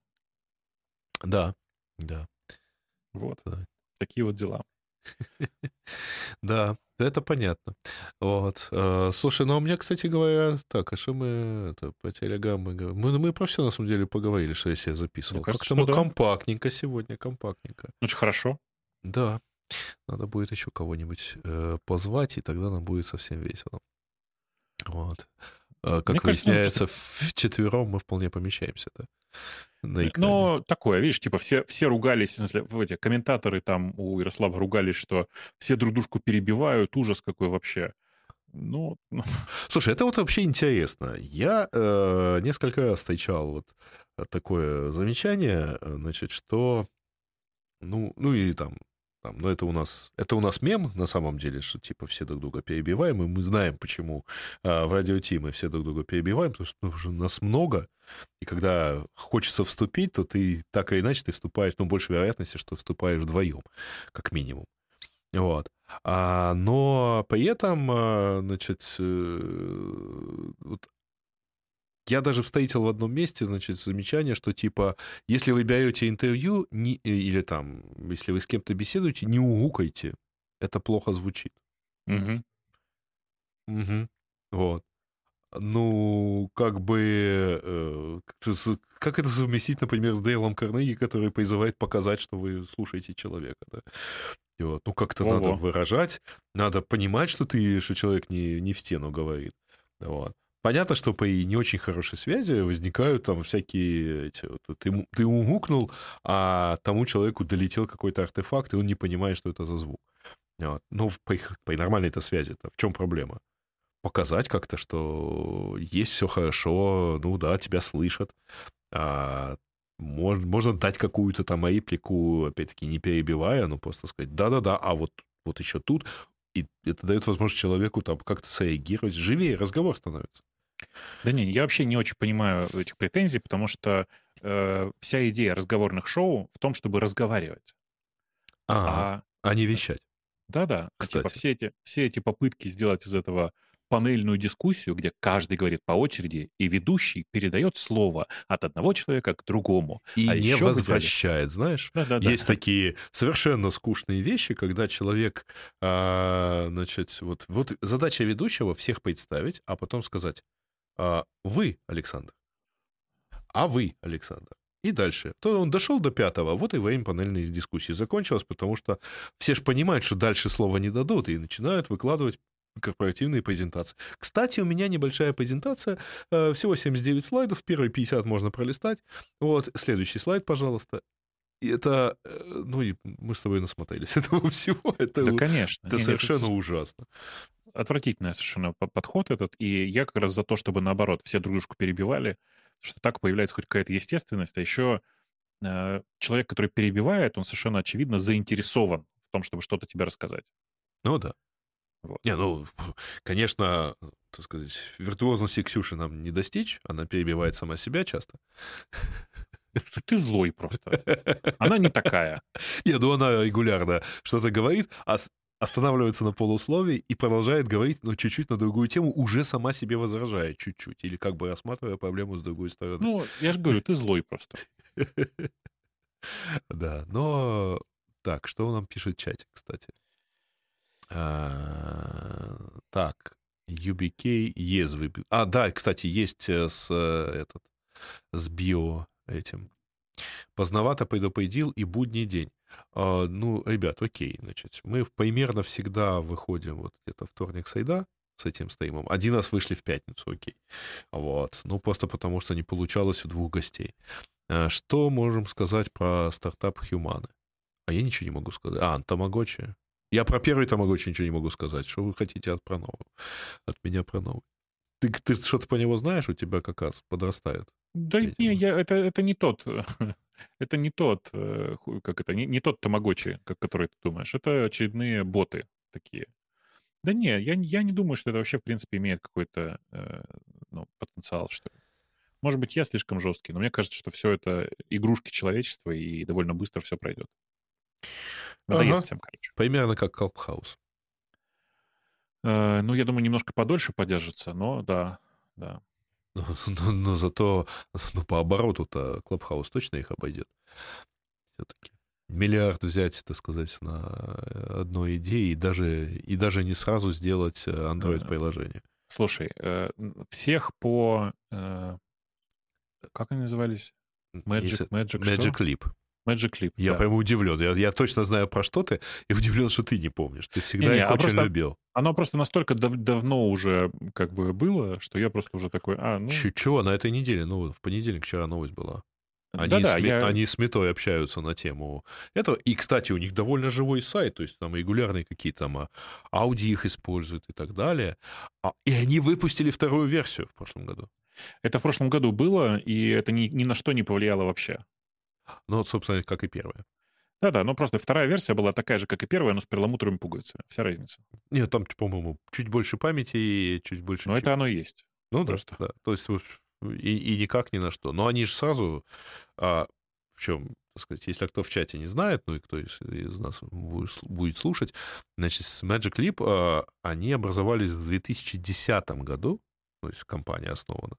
Да, да. Вот. Так. Такие вот дела. Да, это понятно. Вот. Э, слушай, ну а мне, кстати говоря, так, а что мы это, по телегам мы Мы, мы про все на самом деле поговорили, что я себе записывал. Как-то мы да. компактненько сегодня, компактненько. Очень хорошо. Да. Надо будет еще кого-нибудь э, позвать, и тогда нам будет совсем весело. Вот. А, как Мне выясняется, кажется, в четвером мы вполне помещаемся, да? Но такое, видишь, типа все, все ругались, в смысле, в эти комментаторы там у Ярослава ругались, что все друг дружку перебивают, ужас какой вообще. Ну, ну. Слушай, это вот вообще интересно. Я э, несколько раз встречал вот такое замечание, э, значит, что, ну, ну и там там, но это у нас это у нас мем на самом деле, что типа все друг друга перебиваем, и мы знаем, почему а, в радио Ти мы все друг друга перебиваем, потому что ну, уже нас много, и когда хочется вступить, то ты так или иначе ты вступаешь, ну, больше вероятности, что вступаешь вдвоем, как минимум. Вот. А, но при этом, а, значит, э, вот я даже встретил в одном месте, значит, замечание, что типа, если вы берете интервью, не, э, или там, если вы с кем-то беседуете, не угукайте. Это плохо звучит. Угу. Угу. Вот. Ну, как бы... Э, как это совместить, например, с Дейлом Карнеги, который призывает показать, что вы слушаете человека, да? И вот, ну, как-то надо выражать, надо понимать, что ты, что человек не, не в стену говорит. Вот. Понятно, что при не очень хорошей связи возникают там всякие... Эти, вот, ты, ты угукнул, а тому человеку долетел какой-то артефакт, и он не понимает, что это за звук. Вот. Но при, при нормальной этой связи-то в чем проблема? Показать как-то, что есть все хорошо, ну да, тебя слышат. А, Можно, можно дать какую-то там реплику, опять-таки, не перебивая, но просто сказать, да-да-да, а вот, вот еще тут. И это дает возможность человеку там как-то среагировать. Живее разговор становится. Да не, я вообще не очень понимаю этих претензий, потому что э, вся идея разговорных шоу в том, чтобы разговаривать. А, а, а не вещать. Да-да. Типа все эти, все эти попытки сделать из этого панельную дискуссию, где каждый говорит по очереди, и ведущий передает слово от одного человека к другому. И а не возвращает, где... знаешь? Да, да, Есть да. такие совершенно скучные вещи, когда человек, а, значит, вот, вот задача ведущего всех представить, а потом сказать, а, вы, Александр, а вы, Александр. И дальше. То он дошел до пятого, вот и время панельной дискуссии закончилось, потому что все же понимают, что дальше слова не дадут, и начинают выкладывать корпоративные презентации. Кстати, у меня небольшая презентация, э, всего 79 слайдов, первые 50 можно пролистать. Вот, следующий слайд, пожалуйста. И это, э, ну, мы с тобой насмотрелись этого всего. Это, да, конечно. Это не, совершенно это... ужасно. Отвратительный совершенно подход этот. И я как раз за то, чтобы, наоборот, все друг дружку перебивали, что так появляется хоть какая-то естественность, а еще э, человек, который перебивает, он совершенно очевидно заинтересован в том, чтобы что-то тебе рассказать. Ну да. Вот. Не, ну, конечно, так сказать, виртуозности Ксюши нам не достичь, она перебивает сама себя часто. Ты злой просто. Она не такая. Не, ну она регулярно что-то говорит, а останавливается на полусловии и продолжает говорить, но чуть-чуть на другую тему, уже сама себе возражая чуть-чуть, или как бы рассматривая проблему с другой стороны. Ну, я же говорю, ты злой просто. Да, но... Так, что нам пишет чатик, кстати? А, так, UBK ЕЗВ. А, да, кстати, есть э, с э, этот с био этим. Поздновато предупредил и будний день. А, ну, ребят, окей, значит, мы примерно всегда выходим вот где-то вторник сайда с этим стримом. Один раз вышли в пятницу, окей. Вот. Ну, просто потому что не получалось у двух гостей. А, что можем сказать про стартап Хьюманы? А я ничего не могу сказать. А, Тамагочи. Я про первый Тамагочи ничего не могу сказать. Что вы хотите от про нового? От меня про новый. Ты, ты что-то по него знаешь? У тебя как раз подрастает. Да не, я, это, это не тот. это не тот, э, как это, не, не тот Тамагочи, как, который ты думаешь. Это очередные боты такие. Да не, я, я не думаю, что это вообще, в принципе, имеет какой-то э, ну, потенциал, что ли. Может быть, я слишком жесткий, но мне кажется, что все это игрушки человечества, и довольно быстро все пройдет. Надоест ага. всем, короче. Примерно как Клабхаус. Э, ну, я думаю, немножко подольше подержится, но да, да. Но, но, но зато ну, по обороту-то Клабхаус точно их обойдет. Все-таки миллиард взять, так сказать, на одной идее и даже, и даже не сразу сделать э, Android-приложение. Слушай, э, всех по... Как они назывались? Magic, Magic, Magic Leap. Magic Leap. Я да. прямо удивлен. Я, я точно знаю про что ты, и удивлен, что ты не помнишь. Ты всегда не, не, их а очень просто, любил. Оно просто настолько дав давно уже как бы было, что я просто уже такой, а, ну... Чего? На этой неделе? Ну, в понедельник вчера новость была. Они, да, да, с, я... они с метой общаются на тему этого. И, кстати, у них довольно живой сайт, то есть там регулярные какие-то там ауди их используют и так далее. А, и они выпустили вторую версию в прошлом году. Это в прошлом году было, и это ни, ни на что не повлияло вообще. Ну, собственно, как и первая. Да-да, ну просто вторая версия была такая же, как и первая, но с перламутровыми пуговицами. Вся разница. Нет, там, по-моему, чуть больше памяти и чуть больше... Ну, это оно и есть. Ну, просто. да, да. То есть и, и никак ни на что. Но они же сразу... А, в чем, так сказать, если кто в чате не знает, ну и кто из, из нас будет слушать, значит, Magic Leap, а, они образовались в 2010 году, то есть компания основана.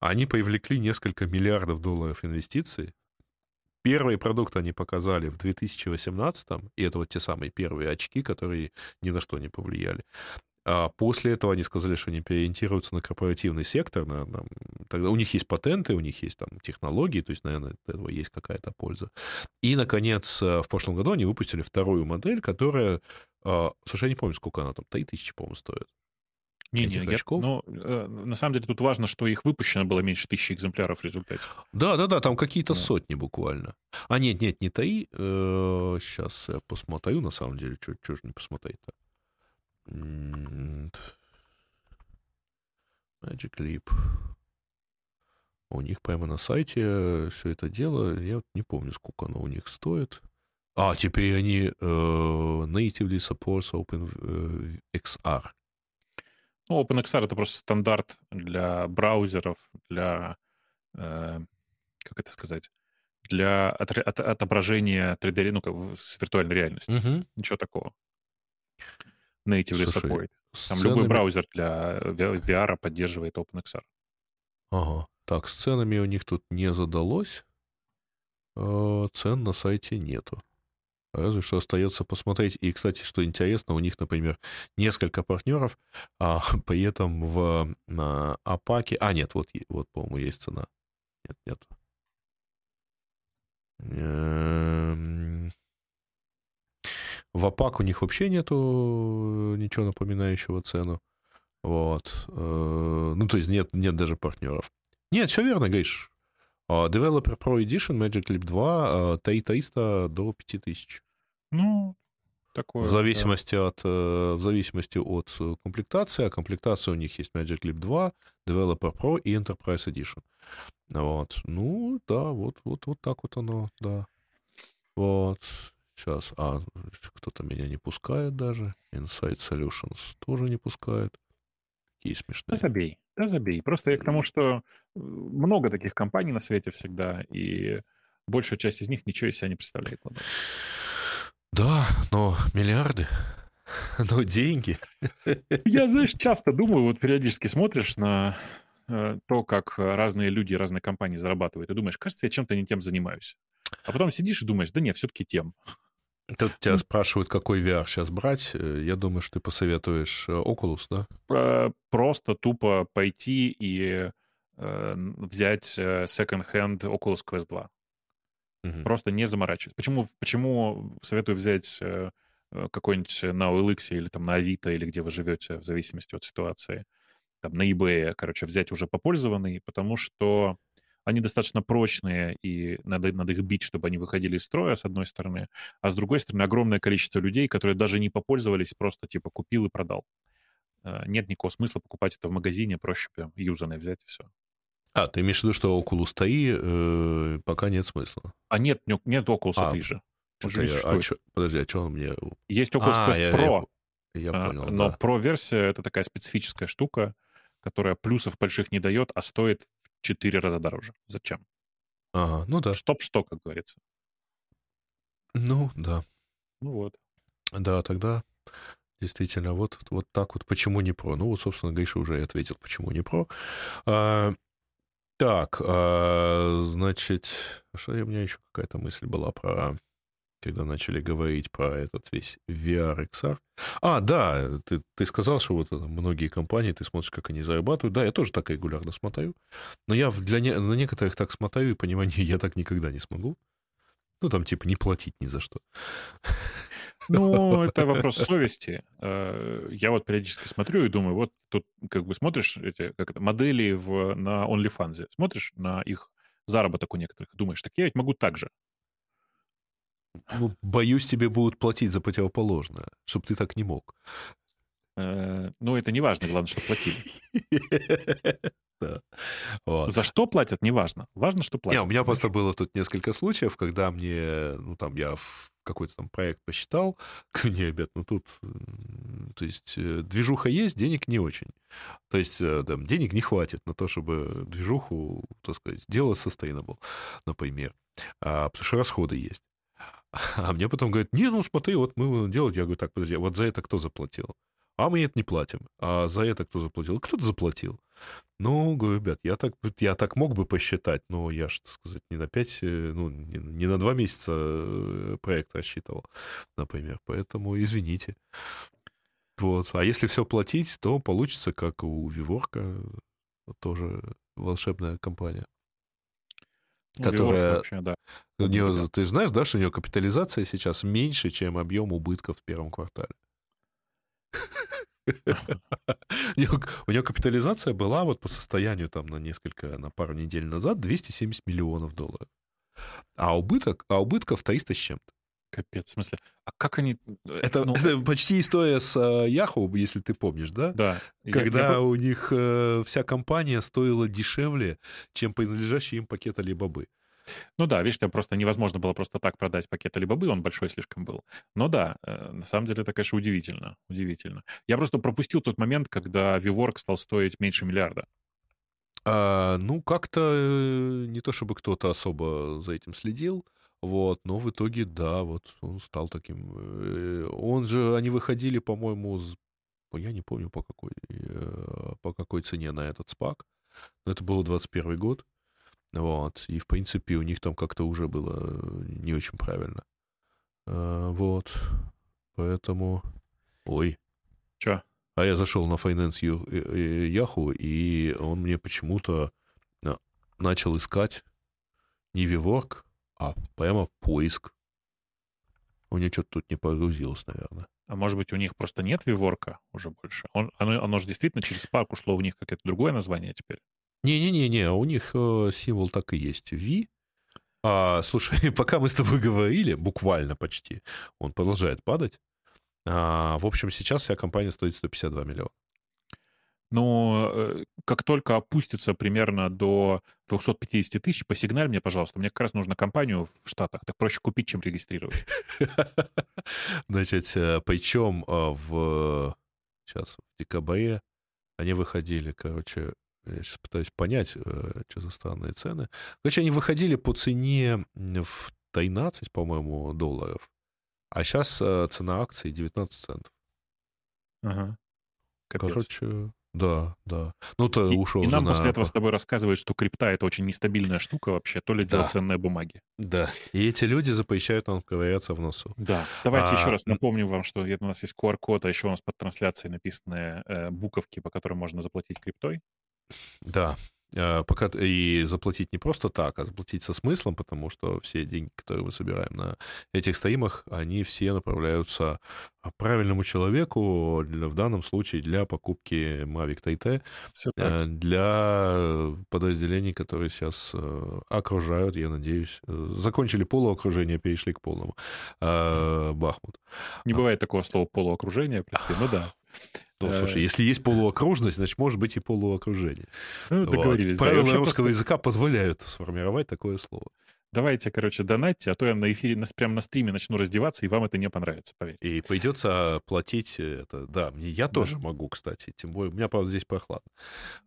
Они привлекли несколько миллиардов долларов инвестиций, Первые продукты они показали в 2018, и это вот те самые первые очки, которые ни на что не повлияли. А после этого они сказали, что они переориентируются на корпоративный сектор. На, на, тогда у них есть патенты, у них есть там технологии, то есть, наверное, от этого есть какая-то польза. И, наконец, э, в прошлом году они выпустили вторую модель, которая... А, слушай, я не помню, сколько она там, 3000, по-моему, стоит. Не, не, я, ну, э, на самом деле тут важно, что их выпущено было меньше тысячи экземпляров в результате. Да, да, да, там какие-то да. сотни буквально. А нет, нет, не таи. Э, сейчас я посмотрю, на самом деле, что же не посмотреть-то. Magic Leap. У них прямо на сайте все это дело, я вот не помню, сколько оно у них стоит. А, теперь они э, natively supports OpenXR. Ну, OpenXR — это просто стандарт для браузеров, для, э, как это сказать, для от, от, отображения 3D, ну, как с виртуальной реальности. Мгм. Ничего такого. Natively Слушай, support. Там любой ценами- браузер для VR поддерживает OpenXR. Ага. Так, с ценами у них тут не задалось. Э, Цен на сайте нету. Разве что остается посмотреть. И, кстати, что интересно, у них, например, несколько партнеров, а при этом в Апаке... А, нет, вот, вот по-моему, есть цена. Нет, нет. Эм, В АПАК у них вообще нету ничего напоминающего цену. Вот. Э, Ну, то есть нет, нет даже партнеров. Нет, все верно, Гриш. А, Developer Pro Edition Magic Leap 2 а, 3300 до 5000. Ну, такое. В да. зависимости от, э, в зависимости от э, комплектации. А комплектация у них есть Magic Leap 2, Developer Pro и Enterprise Edition. Вот. Ну, да, вот, вот, вот так вот оно, да. Вот. Сейчас. А, кто-то меня не пускает даже. Insight Solutions тоже не пускает. Какие Да смешные. забей, да забей. Просто я к тому, что э, много таких компаний на свете всегда, и большая часть из них ничего из себя не представляет. ладно. Да, но миллиарды. Но деньги. Я, знаешь, часто думаю, вот периодически смотришь на э, то, как разные люди, разные компании зарабатывают, и думаешь, кажется, я чем-то не тем занимаюсь. А потом сидишь и думаешь, да нет, все-таки тем. Тут тебя спрашивают, какой VR сейчас брать. Э, Я думаю, что ты посоветуешь э, Oculus, да? Э, Просто тупо пойти и э, взять second-hand Oculus Quest 2. Мгм. Просто не заморачиваться. Почему, почему советую взять какой-нибудь на OLX или там на Авито, или где вы живете, в зависимости от ситуации, там на eBay, короче, взять уже попользованный, потому что они достаточно прочные, и надо, надо их бить, чтобы они выходили из строя, с одной стороны, а с другой стороны, огромное количество людей, которые даже не попользовались, просто типа купил и продал. Э, Нет никакого смысла покупать это в магазине, проще прям юзанное взять и все. А, ты имеешь в виду, что Oculus 3 э, пока нет смысла? А нет, нет, нет Oculus А, 3 же. Он Чё-то же я- а чё- подожди, а что он мне... Есть Oculus А, Quest я- Pro, Я, а, понял, но да. Pro-версия — это такая специфическая штука, которая плюсов больших не дает, а стоит 4 раза дороже. Зачем? Ага, ну да. Чтоб что, как говорится. Ну, да. Ну вот. Да, тогда действительно, вот, вот так вот. Почему не про? Ну, вот, собственно, Гриша уже и ответил, почему не про. А, так, а, значит, что у меня еще какая-то мысль была про когда начали говорить про этот весь VR XR. А, да, ты, ты сказал, что вот многие компании, ты смотришь, как они зарабатывают. Да, я тоже так регулярно смотрю. Но я для не- на некоторых так смотрю, и понимание, я так никогда не смогу. Ну, там, типа, не платить ни за что. Ну, это вопрос совести. Э, Я вот периодически смотрю и думаю, вот тут как бы смотришь эти как это, модели в, на OnlyFans, смотришь на их заработок у некоторых, думаешь, так я ведь могу так же. Ну, боюсь, тебе будут платить за противоположное, чтобы ты так не мог. Э, Ну, это не важно, главное, что платили. За что платят, не важно. Важно, что Не, платят. у меня просто было тут несколько случаев, когда мне, ну, там, я в какой-то там проект посчитал, не, ребят, ну, тут, то есть, э, движуха есть, денег не очень. То есть, э, там, денег не хватит на то, чтобы движуху, так сказать, делать sustainable, например. А, потому что расходы есть. А мне потом говорят, не, ну, смотри, вот мы будем делать. Я говорю, так, подожди, а вот за это кто заплатил? А мы это не платим. А за это кто заплатил? Кто-то заплатил. Ну, говорю, ребят, я так, я так мог бы посчитать, но я же, так сказать, не на 5, ну, не, не на 2 месяца э, проект рассчитывал, например. Поэтому извините. Вот. А если все платить, то получится, как у Виворка, тоже волшебная компания. Ну, которая- вообще, да. У нее, ребят. ты знаешь, да, что у нее капитализация сейчас меньше, чем объем убытков в первом квартале. У нее капитализация была вот по состоянию там на несколько, на пару недель назад 270 миллионов долларов. А убыток, а убытков 300 с чем-то. Капец, в смысле, а как они... э, Это, ну, это почти история с э, Yahoo, если ты помнишь, да? да. Я- Когда я бы- у них э, вся компания стоила дешевле, чем принадлежащий им пакет Алибабы. Ну да, видишь, там просто невозможно было просто так продать пакет Алибабы, он большой слишком был. Но да, э, на самом деле это, конечно, удивительно. Удивительно. Я просто пропустил тот момент, когда Виворк стал стоить меньше миллиарда. А, ну, как-то не то чтобы кто-то особо за этим следил, вот, но в итоге, да, вот он стал таким. э, Он же, они выходили, по-моему, с- я не помню по какой, э, по какой цене на этот спак, но это был 21 год, вот, и, в принципе, у них там как-то уже было э, не очень правильно. А, Вот, поэтому... Ой, Че? а я зашел на Finance э, э, Yahoo, и он мне почему-то начал искать не Виворк, а прямо поиск. У него что-то тут не погрузилось, наверное. А может быть, у них просто нет Виворка уже больше? Он, оно, оно же действительно через Spark ушло, у них какое-то другое название теперь. Не-не-не-не, у них э, символ так и есть. V. А, слушай, пока мы с тобой говорили, буквально почти, он продолжает падать. А, в общем, сейчас вся компания стоит 152 миллиона. Но э, как только опустится примерно до 250 тысяч, посигналь мне, пожалуйста. Мне как раз нужно компанию в Штатах. Так проще купить, чем регистрировать. Значит, э, причем э, в сейчас в декабре они выходили, короче, я сейчас пытаюсь понять, что за странные цены. Короче, они выходили по цене в 13, по-моему, долларов, а сейчас цена акций 19 центов. Ага. Капец. Короче, да, да. Ну, то И, ушел и нам на- после этого с тобой рассказывают, что крипта — это очень нестабильная штука вообще, то ли дело Да. ценные бумаги. Да. И эти люди запрещают нам ковыряться в носу. Да. Давайте еще А, раз напомним вам, что у нас есть QR-код, а еще у нас под трансляцией написаны э, буковки, по которым можно заплатить криптой. Да. Э, Пока и заплатить не просто так, а заплатить со смыслом, потому что все деньги, которые мы собираем на этих стримах, они все направляются правильному человеку, в данном случае для покупки Mavic TT, Все так. э, для подразделений, которые сейчас э, окружают, я надеюсь, э, закончили полуокружение, перешли к полному. Бахмут. Не бывает такого слова полуокружения, прости, ну да. Ну, Э, слушай, если есть полуокружность, значит, может быть и полуокружение. Ну, Вот. договорились. да. Правила вообще русского просто языка позволяют сформировать такое слово. Давайте, короче, донатьте, а то я на эфире, на, прямо на стриме начну раздеваться, и вам это не понравится, поверьте. И придется платить это. Да, мне, я Да. тоже могу, кстати. Тем более, у меня, правда, здесь прохладно.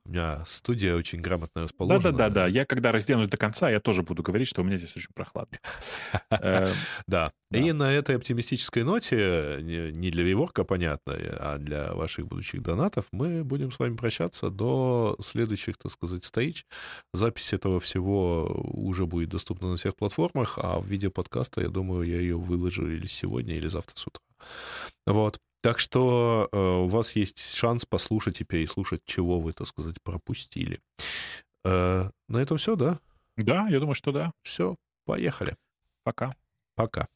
У меня студия очень грамотно расположена. Да-да-да-да. Я когда разденусь до конца, я тоже буду говорить, что у меня здесь очень прохладно. Э, Да. И на этой оптимистической ноте, не не для реворка, понятно, а для ваших будущих донатов, мы будем с вами прощаться до следующих, так сказать, стейдж. Запись этого всего уже будет доступна на всех платформах, а в виде подкаста, я думаю, я ее выложу или сегодня, или завтра с утра. Вот. Так что э, у вас есть шанс послушать и переслушать, чего вы, так сказать, пропустили. Э, на этом все, да? Да, я думаю, что да. Все, поехали. Пока. Пока.